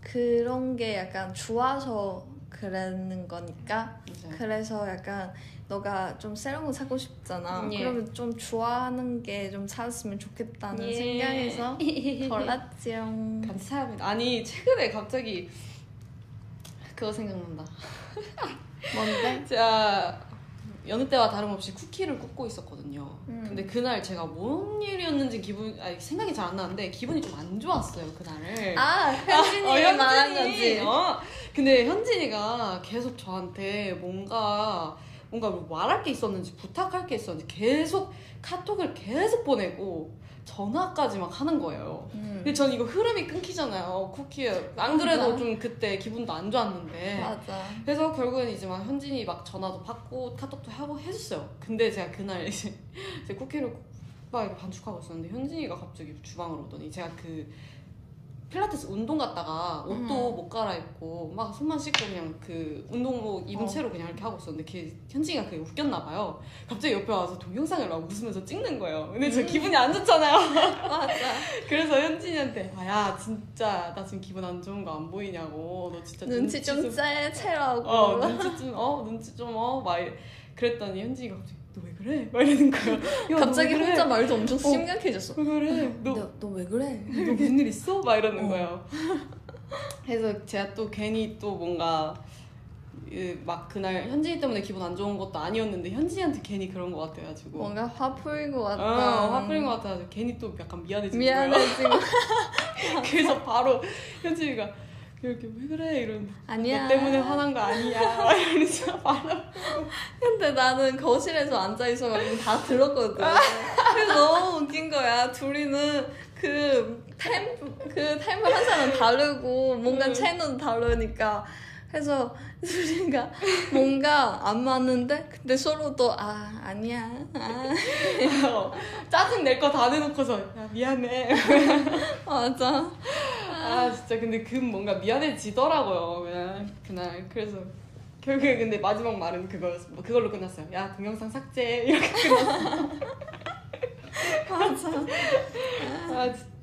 그런 게 약간 좋아서 그러는 거니까 맞아요. 그래서 약간 너가 좀 새로운 거 사고 싶잖아. 예. 그러면 좀 좋아하는 게 좀 찾았으면 좋겠다는 예. 생각에서 골랐지요. 감사합니다 아니 최근에 갑자기 그거 생각난다 뭔데? 제가 여느 때와 다름없이 쿠키를 굽고 있었거든요. 음. 근데 그날 제가 뭔 일이었는지 기분 아니 생각이 잘 안 나는데 기분이 좀 안 좋았어요 그날을. 아 현진이 어, 말한 거지. 어. 근데 현진이가 계속 저한테 뭔가 뭔가 뭐 말할 게 있었는지 부탁할 게 있었는지 계속 카톡을 계속 보내고 전화까지 막 하는 거예요. 음. 근데 전 이거 흐름이 끊기잖아요. 쿠키 안 그래도 맞아. 좀 그때 기분도 안 좋았는데. 맞아. 그래서 결국엔 이제 막 현진이 막 전화도 받고 카톡도 하고 해줬어요. 근데 제가 그날 이제 제 쿠키를 막 이렇게 반죽하고 있었는데 현진이가 갑자기 주방으로 오더니 제가 그 필라테스 운동 갔다가 옷도 음. 못 갈아입고 막 손만 씻고 그냥 그 운동복 입은 어. 채로 그냥 이렇게 하고 있었는데 걔, 현진이가 그게 웃겼나 봐요. 갑자기 옆에 와서 동영상을 막 웃으면서 찍는 거예요. 근데 저 음. 기분이 안 좋잖아요. 맞아. 그래서 현진이한테 아야 진짜 나 지금 기분 안 좋은 거 안 보이냐고 너 진짜 눈치 좀 째, 채라고. 어 눈치 좀어 눈치 좀어막 그랬더니 현진이가 갑자기 그래? 막 이러는 거야. 야, 갑자기 그래? 혼자 말도 엄청 심각해졌어. 왜 그래? 너, 너 왜 그래? 너 무슨 일 있어? 막 이러는 어. 거예요. 그래서 제가 또 괜히 또 뭔가 그막 그날 현진이 때문에 기분 안 좋은 것도 아니었는데 현진이한테 괜히 그런 것 같아가지고 뭔가 화 풀린 것 어, 같다. 화 풀린 것 같아가지고 괜히 또 약간 미안해진 거예요. 미안해 지금. 그래서 바로 현진이가 이렇게 왜 그래 이런 아니야. 너 때문에 화난 거 아니야 이러면서 말하고 근데 나는 거실에서 앉아 있어가지고 다 들었거든. 그래서 너무 웃긴 거야. 둘이는 그 타임 그한 사람 다르고 뭔가 응. 채널도 다르니까. 그래서 둘이가 뭔가 안 맞는데 근데 서로 또아 아니야. 아. 어, 짜증 낼 거 다 내놓고서 야 미안해. 맞아. 아 진짜 근데 그 뭔가 미안해지더라고요. 그냥 그날. 그래서 결국에 근데 마지막 말은 그거였어. 뭐 그걸로 끝났어요. 야 동영상 삭제. 이렇게 끝났어. 맞아. 아 진짜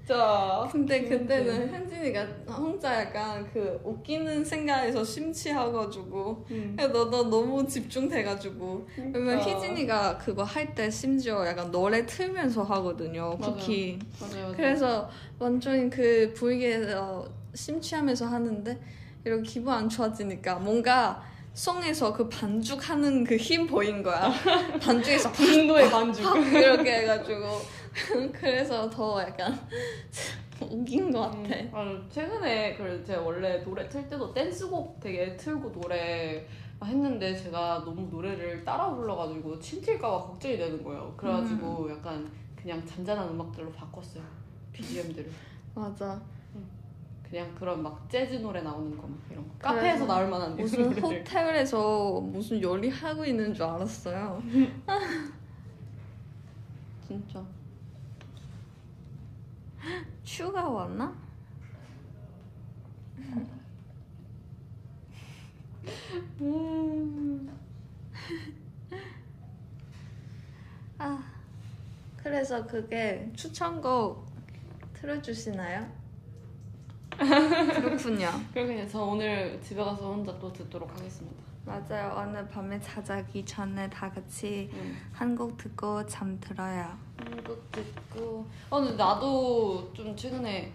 근데 그때는 현진이가 혼자 약간 그 웃기는 생각에서 심취해가지고 음. 너, 너 너무 집중돼가지고 왜냐면 그러니까. 희진이가 그거 할 때 심지어 약간 노래 틀면서 하거든요 맞아요. 쿠키. 맞아요 맞아요. 그래서 완전 그 분위기에서 심취하면서 하는데 이렇게 기분 안 좋아지니까 뭔가 송에서 그 반죽하는 그 힘 보인 거야. 반죽에서 분노의 반죽. 팍 이렇게 해가지고 그래서 더 약간 웃긴 것 같아 음, 아, 최근에 그 제가 원래 노래 틀 때도 댄스곡 되게 틀고 노래 했는데 제가 너무 노래를 따라 불러가지고 침 튈까봐 걱정이 되는 거예요. 그래가지고 약간 그냥 잔잔한 음악들로 바꿨어요. BGM들을. 맞아 그냥 그런 막 재즈 노래 나오는 거 막 이런 거. 카페에서 나올 만한 무슨 노래들. 호텔에서 무슨 요리하고 있는 줄 알았어요 진짜 슈가 왔나? 음. 아 그래서 그게 추천곡 틀어주시나요? 그렇군요 그럼 그냥 저 오늘 집에 가서 혼자 또 듣도록 하겠습니다. 맞아요 오늘 밤에 자자기 전에 다 같이 음. 한곡 듣고 잠들어요 한곡 듣고 어 근데 나도 좀 최근에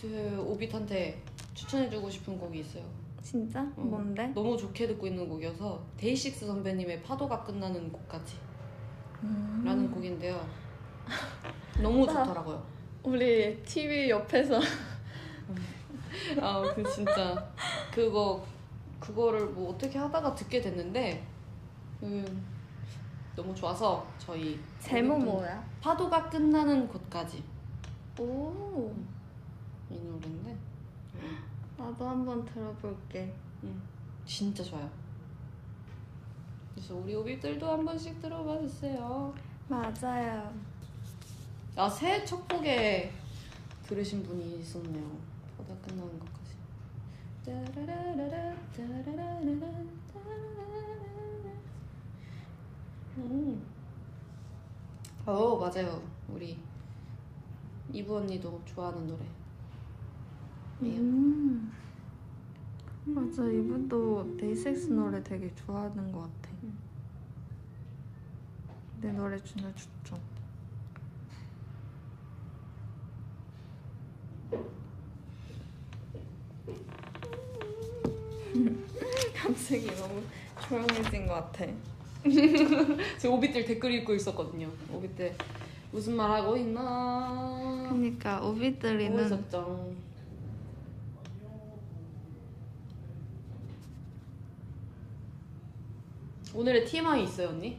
그 오빛한테 추천해주고 싶은 곡이 있어요 진짜? 응. 뭔데? 너무 좋게 듣고 있는 곡이어서 데이식스 선배님의 파도가 끝나는 곡까지 음. 라는 곡인데요 너무 나- 좋더라고요 우리 TV 옆에서 아 그 진짜 그거 그거를 뭐 어떻게 하다가 듣게 됐는데 음, 너무 좋아서 저희 제목 뭐야? 파도가 끝나는 곳까지 오 이 노래인데 나도 한번 들어볼게 진짜 좋아요. 그래서 우리 오비들도 한 번씩 들어봐 주세요. 맞아요 아 새해 첫 곡에 들으신 분이 있었네요. 보다 끝나는 것 음. 어 맞아요. 우리 이브 언니도 좋아하는 노래. 음 맞아 이분도 DAY6 노래 되게 좋아하는 것 같아 음. 내 노래 진짜 좋죠 갑자기 너무 조용해진 것 같아 제 오비들 댓글 읽고 있었거든요. 오비들 무슨 말 하고 있나? 그러니까 오비들이는 있었죠. 오늘의 TMI 있어요 언니?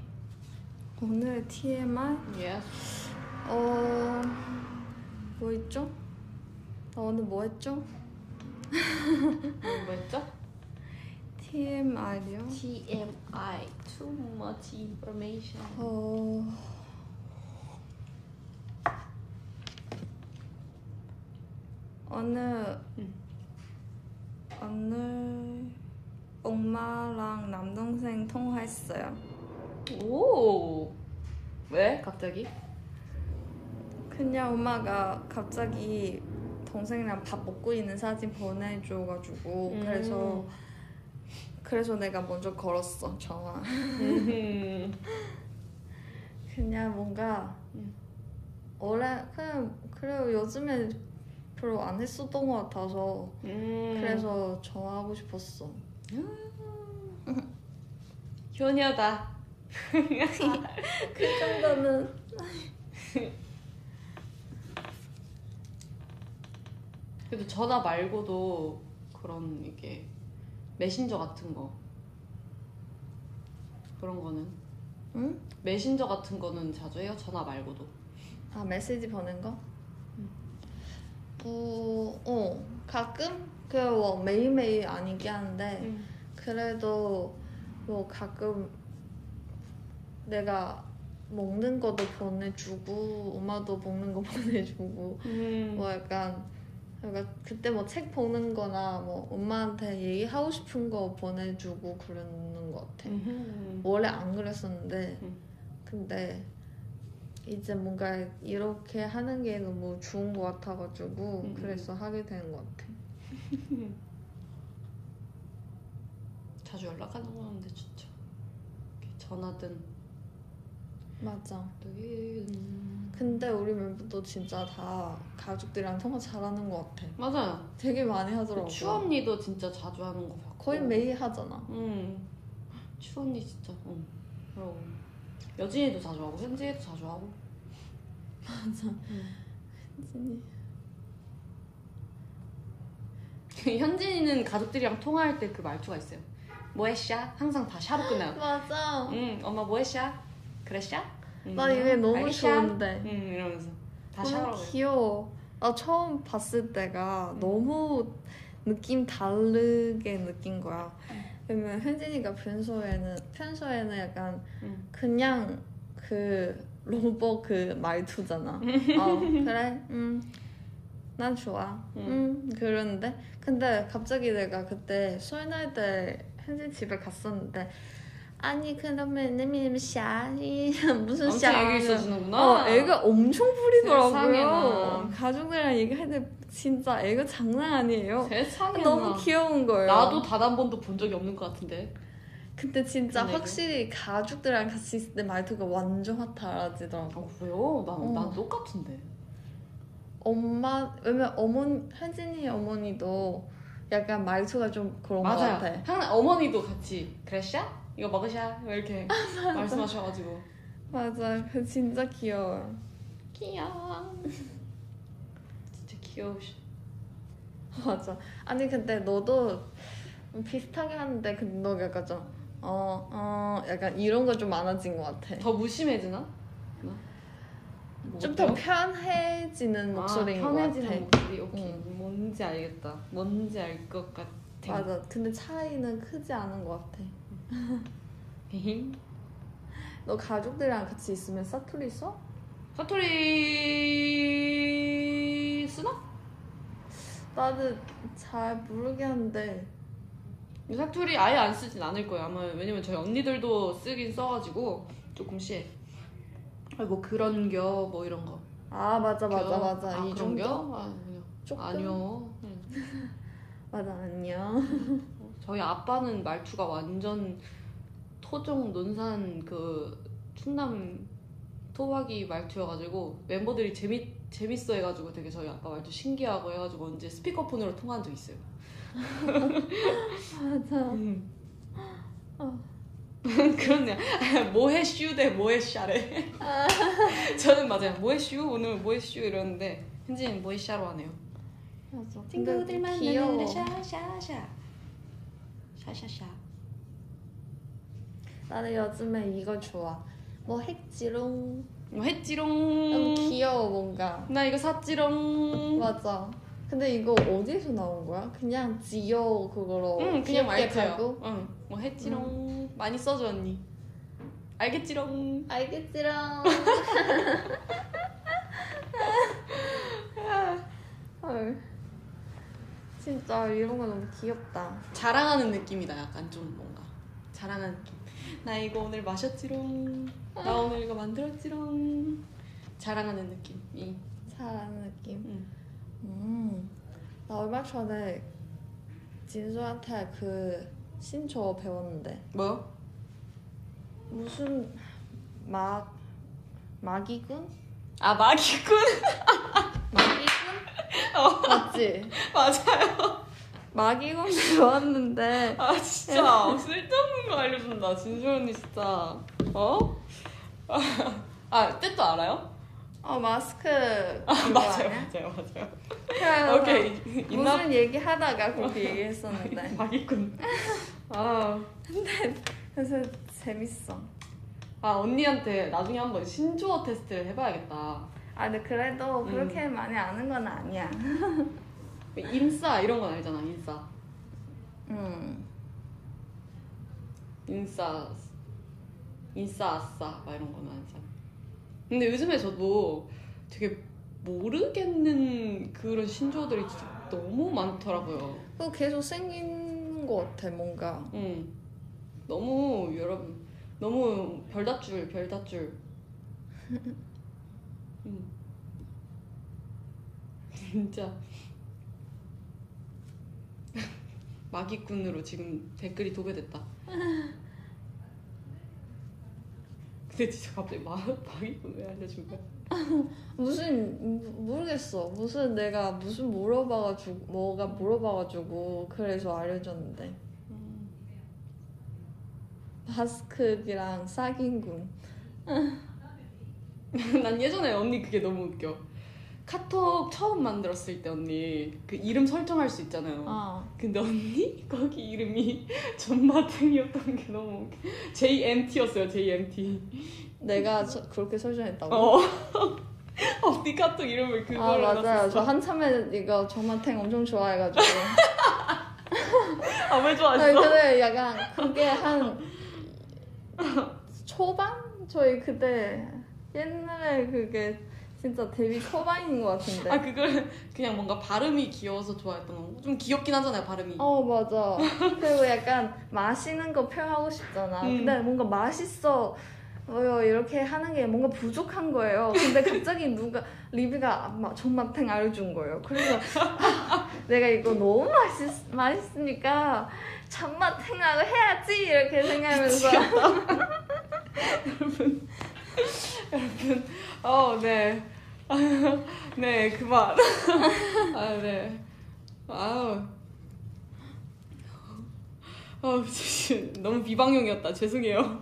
오늘의 TMI 예. 어... 뭐 있죠? 나 오늘 뭐 했죠? 뭐였죠? TMI요? TMI Too much information. 어... 오늘 응. 오늘 엄마랑 남동생 통화했어요. 오. 왜 갑자기? 그냥 엄마가 갑자기 동생이랑 밥 먹고 있는 사진 보내줘가지고 음. 그래서 그래서 내가 먼저 걸었어 전화. 음. 그냥 뭔가 음. 원래 그냥 그래요 요즘에 별로 안 했었던 것 같아서 음. 그래서 전화하고 싶었어. 효녀다. 그 정도는 그래도 전화 말고도 그런 이게 메신저 같은 거 그런 거는 응? 메신저 같은 거는 자주 해요? 전화 말고도. 아 메시지 보낸 거? 뭐, 어 가끔 그뭐 매일매일 아니긴 한데 그래도 뭐 가끔 내가 먹는 것도 보내주고 엄마도 먹는 거 보내주고 음. 뭐 약간 약간 그때 뭐 책 보는 거나 뭐 엄마한테 얘기하고 싶은 거 보내주고 그러는 것 같아 음. 원래 안 그랬었는데 음. 근데 이제 뭔가 이렇게 하는 게 너무 좋은 것 같아가지고 음, 음. 그래서 하게 되는 것 같아 자주 연락하는 건데 진짜 전화든 맞아 음. 근데 우리 멤버도 진짜 다 가족들이랑 통화 잘하는 것 같아 맞아요. 되게 많이 그 하더라고 추 언니도 진짜 자주 하는 거 같고 거의 매일 하잖아 음. 추 언니 진짜. 응. 그리고 여진이도 자주 하고 현지에도 자주 하고. 맞아 음. 진이 현진이는 가족들이랑 통화할 때 그 말투가 있어요. 뭐했샤? 항상 다 샤로 끝나요. 맞아 응, 엄마 뭐했샤? 그랬샤? 응, 나 이게 너무 알겠샤? 좋은데 응, 이러면서 다 너무 샤로. 귀여워 나 처음 봤을 때가 음. 너무 느낌 다르게 느낀 거야 왜냐면 현진이가 평소에는 평소에는 약간 응. 그냥 그 로봇 그 말투잖아. 어 그래, 음, 난 좋아. 응. 음, 그러는데 근데 갑자기 내가 그때 설날 때 현진 집에 갔었는데 아니 그러면 내미 샤이 무슨 샤? 애교 있어주는구나. 어, 애가 엄청 부리더라고요. 세상에나. 가족들이랑 얘기할 때 진짜 애가 장난 아니에요. 세상에 너무 귀여운 거예요. 나도 단 한 번도 본 적이 없는 것 같은데. 근데 진짜 그런 애교? 확실히 가족들이랑 같이 있을 때 말투가 완전 확 달라지더라고. 아 그래요? 난, 어. 난 똑같은데. 엄마 왜냐면 어머니 현진이 어머니도 약간 말투가 좀 그런 것 맞아요. 같아. 항상 어머니도 같이 그랬샤? 이거 먹으샤? 뭐 이렇게 말씀하셔가지고. 맞아, 그 진짜 귀여워. 귀여워. 진짜 귀여우시. 맞아. 아니 근데 너도 비슷하게 하는데 근데 너 약간 좀 어, 어, 약간 이런 거 좀 많아진 것 같아. 더 무심해지나? 좀더 편해지는 목소리인 아, 것 같아. 편해지는 목소리. 오케이. 응. 뭔지 알겠다. 뭔지 알 것 같아. 맞아. 근데 차이는 크지 않은 것 같아. 너 가족들이랑 같이 있으면 사투리 써? 사투리 쓰나? 나는 잘 모르겠는데 사투리 아예 안 쓰진 않을 거예요. 아마 왜냐면 저희 언니들도 쓰긴 써가지고 조금씩. 아니 뭐 그런 겨 뭐 이런 거. 아 맞아 맞아 겨? 맞아 아, 이 그런겨? 정도? 아, 아니요. 조금? 아니요. 응. 맞아 안녕 저희 아빠는 말투가 완전 토종 논산 그 충남 토박이 말투여가지고 멤버들이 재밌 재밌어 해가지고 되게 저희 아빠 말투 신기하고 해가지고 언제 스피커폰으로 통화한 적 있어요. 맞아 어. 그렇네요. 뭐해 슈 대 뭐해 샤래. 저는 맞아요. 뭐해 슈 오늘 뭐해 슈 이러는데 현진이는 뭐해 샤로 하네요. 맞아 친구들 근데 만나는 귀여워 샤샤샤 샤샤샤. 나는 요즘에 이거 좋아 뭐 했지롱 뭐 했지롱. 너무 귀여워 뭔가 나 이거 샀지롱. 맞아 근데 이거 어디서 나온 거야? 그냥 지오 그거로 응, 그냥 귀엽게 말투야. 가고? 응, 뭐 했지롱. 많이 써줘 언니. 알겠지롱. 알겠지롱 헐 진짜 이런 거 너무 귀엽다 자랑하는 느낌이다. 약간 좀 뭔가 자랑하는 느낌. 나 이거 오늘 마셨지롱. 나 오늘 이거 만들었지롱. 자랑하는 느낌이. 잘하는 느낌 응. 음, 나 얼마 전에 진수한테 그 신조어 배웠는데 뭐요? 무슨 막 마기군? 아 마기꾼. 어. 맞지? 맞아요. 마기군 배웠는데 아 진짜 쓸데없는 거 알려준다. 진수 언니 진짜. 어? 아 뜻도 알아요? 어 마스크 아, 맞아요? 맞아요, 맞아요. 그래서 오케이. 인나 무슨 얘기 하다가 그렇게 얘기했었는데 마기꾼. 아, 그래서 재밌어. 아 언니한테 나중에 한번 신조어 테스트를 해봐야겠다. 아 근데 그래도 음. 그렇게 많이 아는 건 아니야. 인싸 이런 건 알잖아, 인싸. 음. 인싸, 인싸 아싸 막 이런 거는 알잖아. 근데 요즘에 저도 되게 모르겠는 그런 신조어들이 진짜 너무 많더라고요. 그거 계속 생기는 것 같아 뭔가. 응. 너무 여러분 너무 별다줄 별다줄. 응. 진짜 마기꾼으로 지금 댓글이 도배됐다. 근데 진짜 갑자기 마, 마기꾼 왜 알려준 거야? 무슨 모르겠어. 무슨 내가 무슨 물어봐가지고 뭐가 물어봐가지고 그래서 알려줬는데 바스크랑 싹인군. 난 예전에 언니 그게 너무 웃겨. 카톡 처음 만들었을 때 언니 그 이름 설정할 수 있잖아요. 아 근데 언니 거기 이름이 전마탱이었던 게 너무 웃겨. JMT였어요. JMT. 내가 저- 그렇게 설정했다고. 어. 언니 카톡 이름을 아 그걸로 맞아요. 해놨었어. 저 한참에 이거 정마탱 엄청 좋아해가지고. 아왜 아니, 좋아했어? 근데 약간 그게 한 초반? 저희 그때 옛날에 그게 진짜 데뷔 초반인 것 같은데. 아 그걸 그냥 뭔가 발음이 귀여워서 좋아했던 거. 좀 귀엽긴 하잖아요 발음이. 어 맞아. 그리고 약간 마시는 거 표현하고 싶잖아. 음. 근데 뭔가 맛있어. 어, 이렇게 하는 게 뭔가 부족한 거예요. 근데 갑자기 누가 리비가 막 전마탱 알려준 거예요. 그래서 아, 내가 이거 너무 맛있 맛있으니까 전마탱하고 해야지 이렇게 생각하면서 어, 네. 네, 그만. 아, 네. 아우. 아우, 너무 비방용이었다. 죄송해요.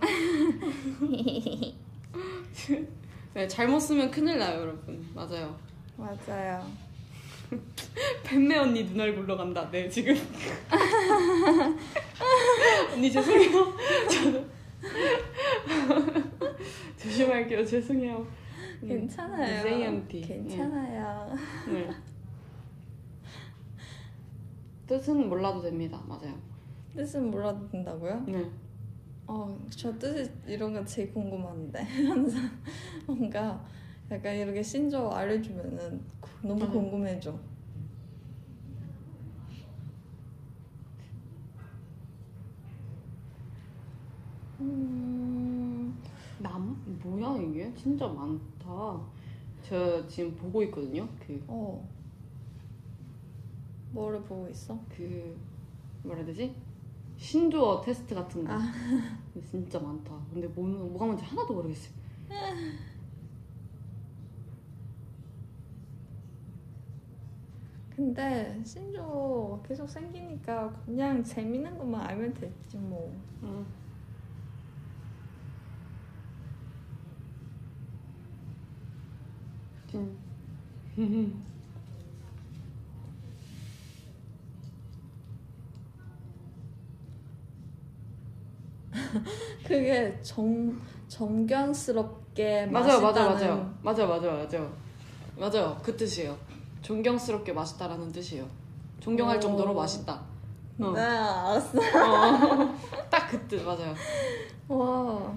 네, 잘못 쓰면 큰일 나요, 여러분. 맞아요. 맞아요. 뱀매 언니 눈 얼굴로 간다. 네, 지금. 언니 죄송해요. 저도. 조심할게요. 죄송해요. 음, 괜찮아요. JMT. 괜찮아요. 네. 뜻은 몰라도 됩니다. 맞아요. 뜻은 몰라도 된다고요? 네. 어, 저 뜻이 이런 거 제일 궁금한데 항상 뭔가 약간 이렇게 신조 알려주면은 구- 너무 맞아. 궁금해져. 음, 남? 뭐야 이게? 진짜 많다. 저 지금 보고 있거든요. 그, 어, 뭐를 보고 있어? 그, 뭐라 해야 되지? 신조어 테스트 같은 거. 아. 진짜 많다. 근데 뭐, 뭐가 뭔지 하나도 모르겠어요. 근데 신조 계속 생기니까 그냥 재밌는 것만 알면 됐지 뭐. 응. 진. 그게 정 정경스럽게 맞아요, 맞아요, 맞아요, 맞아요, 맞아요, 맞아요, 맞아요. 그 뜻이에요. 존경스럽게 맛있다라는 뜻이에요. 존경할 오. 정도로 맛있다. 어. 네, 알았어. 딱그 뜻 맞아요. 와.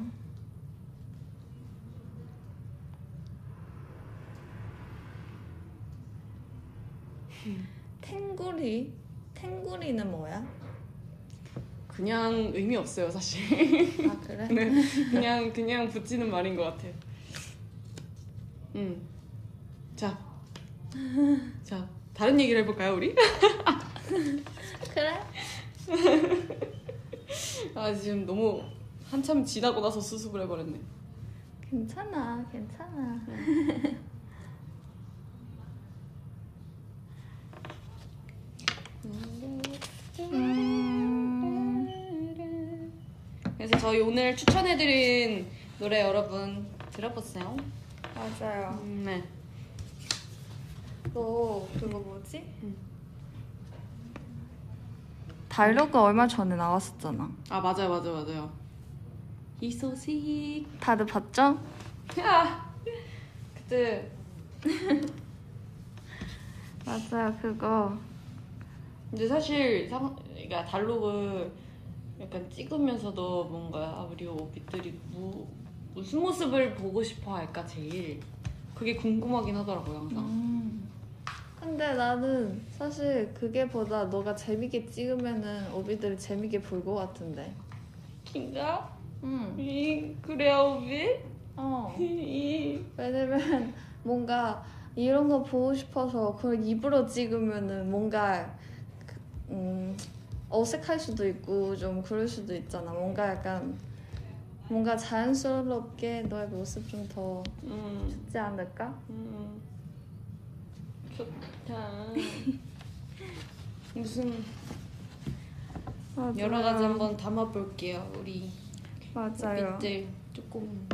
탱구리? 탱구리는 뭐야? 그냥 의미 없어요, 사실. 아 그래? 네, 그냥 그냥 붙이는 말인 것 같아. 음, 자, 자 다른 얘기를 해볼까요, 우리? 그래? 아 지금 너무 한참 지나고 나서 수습을 해버렸네. 괜찮아, 괜찮아. 음, 그래서 저희 오늘 추천해드린 노래 여러분 들어보세요. 맞아요. 음, 네. 너 그거 뭐지? 응. 달려가 얼마 전에 나왔었잖아. 아 맞아요 맞아요 맞아요. 이 소식. 다들 봤죠? 야 그때 맞아요, 그거. 근데 사실 상 그러니까 달록을 약간 찍으면서도 뭔가 아, 우리 오빛들이 무, 무슨 모습을 보고 싶어 할까 제일 그게 궁금하긴 하더라고요 항상. 음. 근데 나는 사실 그게 보다 너가 재밌게 찍으면은 오비들이 재밌게 볼 것 같은데. 진짜? 응. 이 그래요 오빛? 어. 이 왜냐면 뭔가 이런 거 보고 싶어서 그걸 입으로 찍으면은 뭔가 그, 음, 어색할 수도 있고 좀 그럴 수도 있잖아. 뭔가 약간 뭔가 자연스럽게 너의 모습 좀 더 음, 좋지 않을까? 음. 좋다. 무슨 여러 가지 한번 담아볼게요 우리 맞아요. 밑들 조금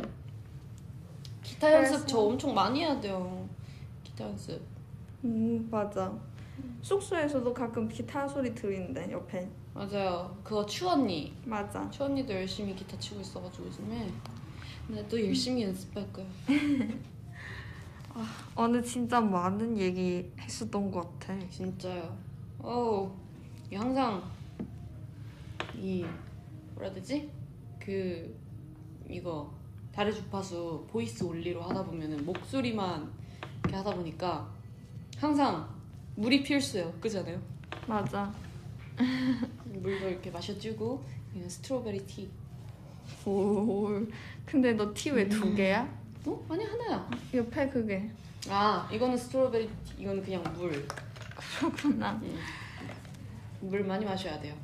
기타 연습 저 엄청 많이 해야 돼요 기타 연습 음 맞아. 숙소에서도 가끔 기타 소리 들리는데 옆에. 맞아요. 그거 추 언니. 맞아. 추 언니도 열심히 기타 치고 있어가지고 요즘에. 나도 열심히 연습할 거야 오늘 진짜 많은 얘기 했었던 것 같아. 진짜요? 어우 이 항상 이 뭐라 해야 되지? 그 이거 다른 주파수 voice only로 하다 보면은 목소리만 이렇게 하다 보니까 항상 물이 필수예요 그잖아요 맞아. 물도 이렇게 마셔주고 그냥 strawberry tea. 오. 근데 너 tea 왜 두 개야? 어? 아니 하나야. 옆에 그게. 아 이거는 strawberry tea, 이거는 그냥 물. 그렇구나. 물 많이 마셔야 돼요.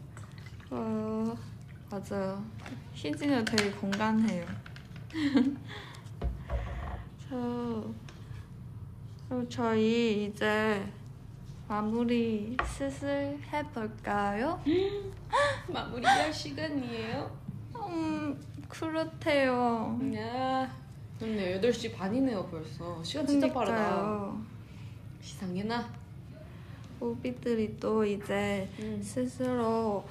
어, 맞아요. 희진이가 되게 건강해요. 저, 그럼 저희 이제 마무리 슬슬 해볼까요? 마무리할 시간이에요. 음, 그렇대요. 야, 그렇네 8시 반이네요 벌써. 시간 진짜 빠르다. 그러니까요. 시상해나. 오비들이 또 이제 스스로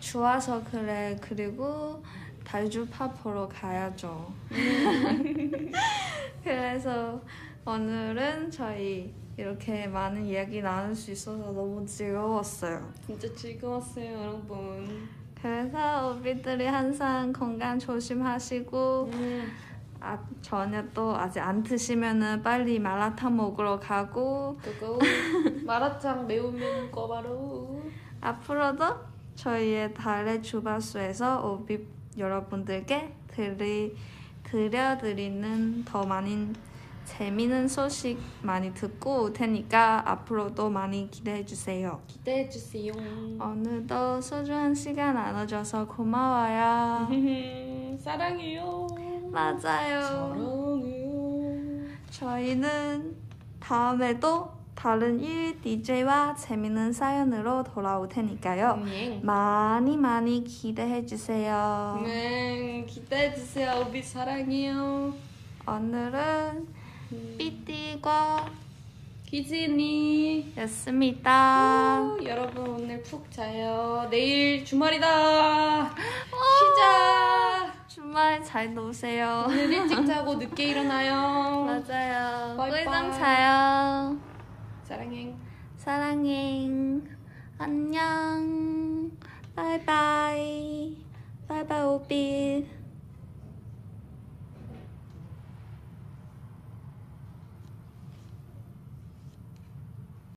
좋아서 그래 그리고 달주파 보러 가야죠. 그래서 오늘은 저희 이렇게 많은 이야기 나눌 수 있어서 너무 즐거웠어요. 진짜 즐거웠어요 여러분. 그래서 오비들이 항상 건강 조심하시고 음. 아, 저녁도 아직 안 드시면은 빨리 마라탕 먹으러 가고 그거 마라탕 매운면 꺼바로. 앞으로도 저희의 달의 주바수에서 오비 여러분들께 드리, 들려드리는 더 많은 재미있는 소식 많이 듣고 올 테니까 앞으로도 많이 기대해 주세요. 기대해 주세요. 오늘도 소중한 시간 나눠줘서 고마워요. 사랑해요. 맞아요. 사랑해요. 저희는 다음에도 다른 1 DJ와 재밌는 사연으로 돌아올 테니까요. 네. 많이 많이 기대해 주세요. 네, 기대해 주세요. 우리 사랑해요. 오늘은 삐띠과 기진이. 였습니다. 우, 여러분 오늘 푹 자요. 내일 주말이다. 쉬자. 주말 잘 노세요. 오늘 일찍 자고 늦게 일어나요. 맞아요. 꿀잠 자요. 사랑해. 사랑해. 안녕. 바이바이. 바이바이 오빛.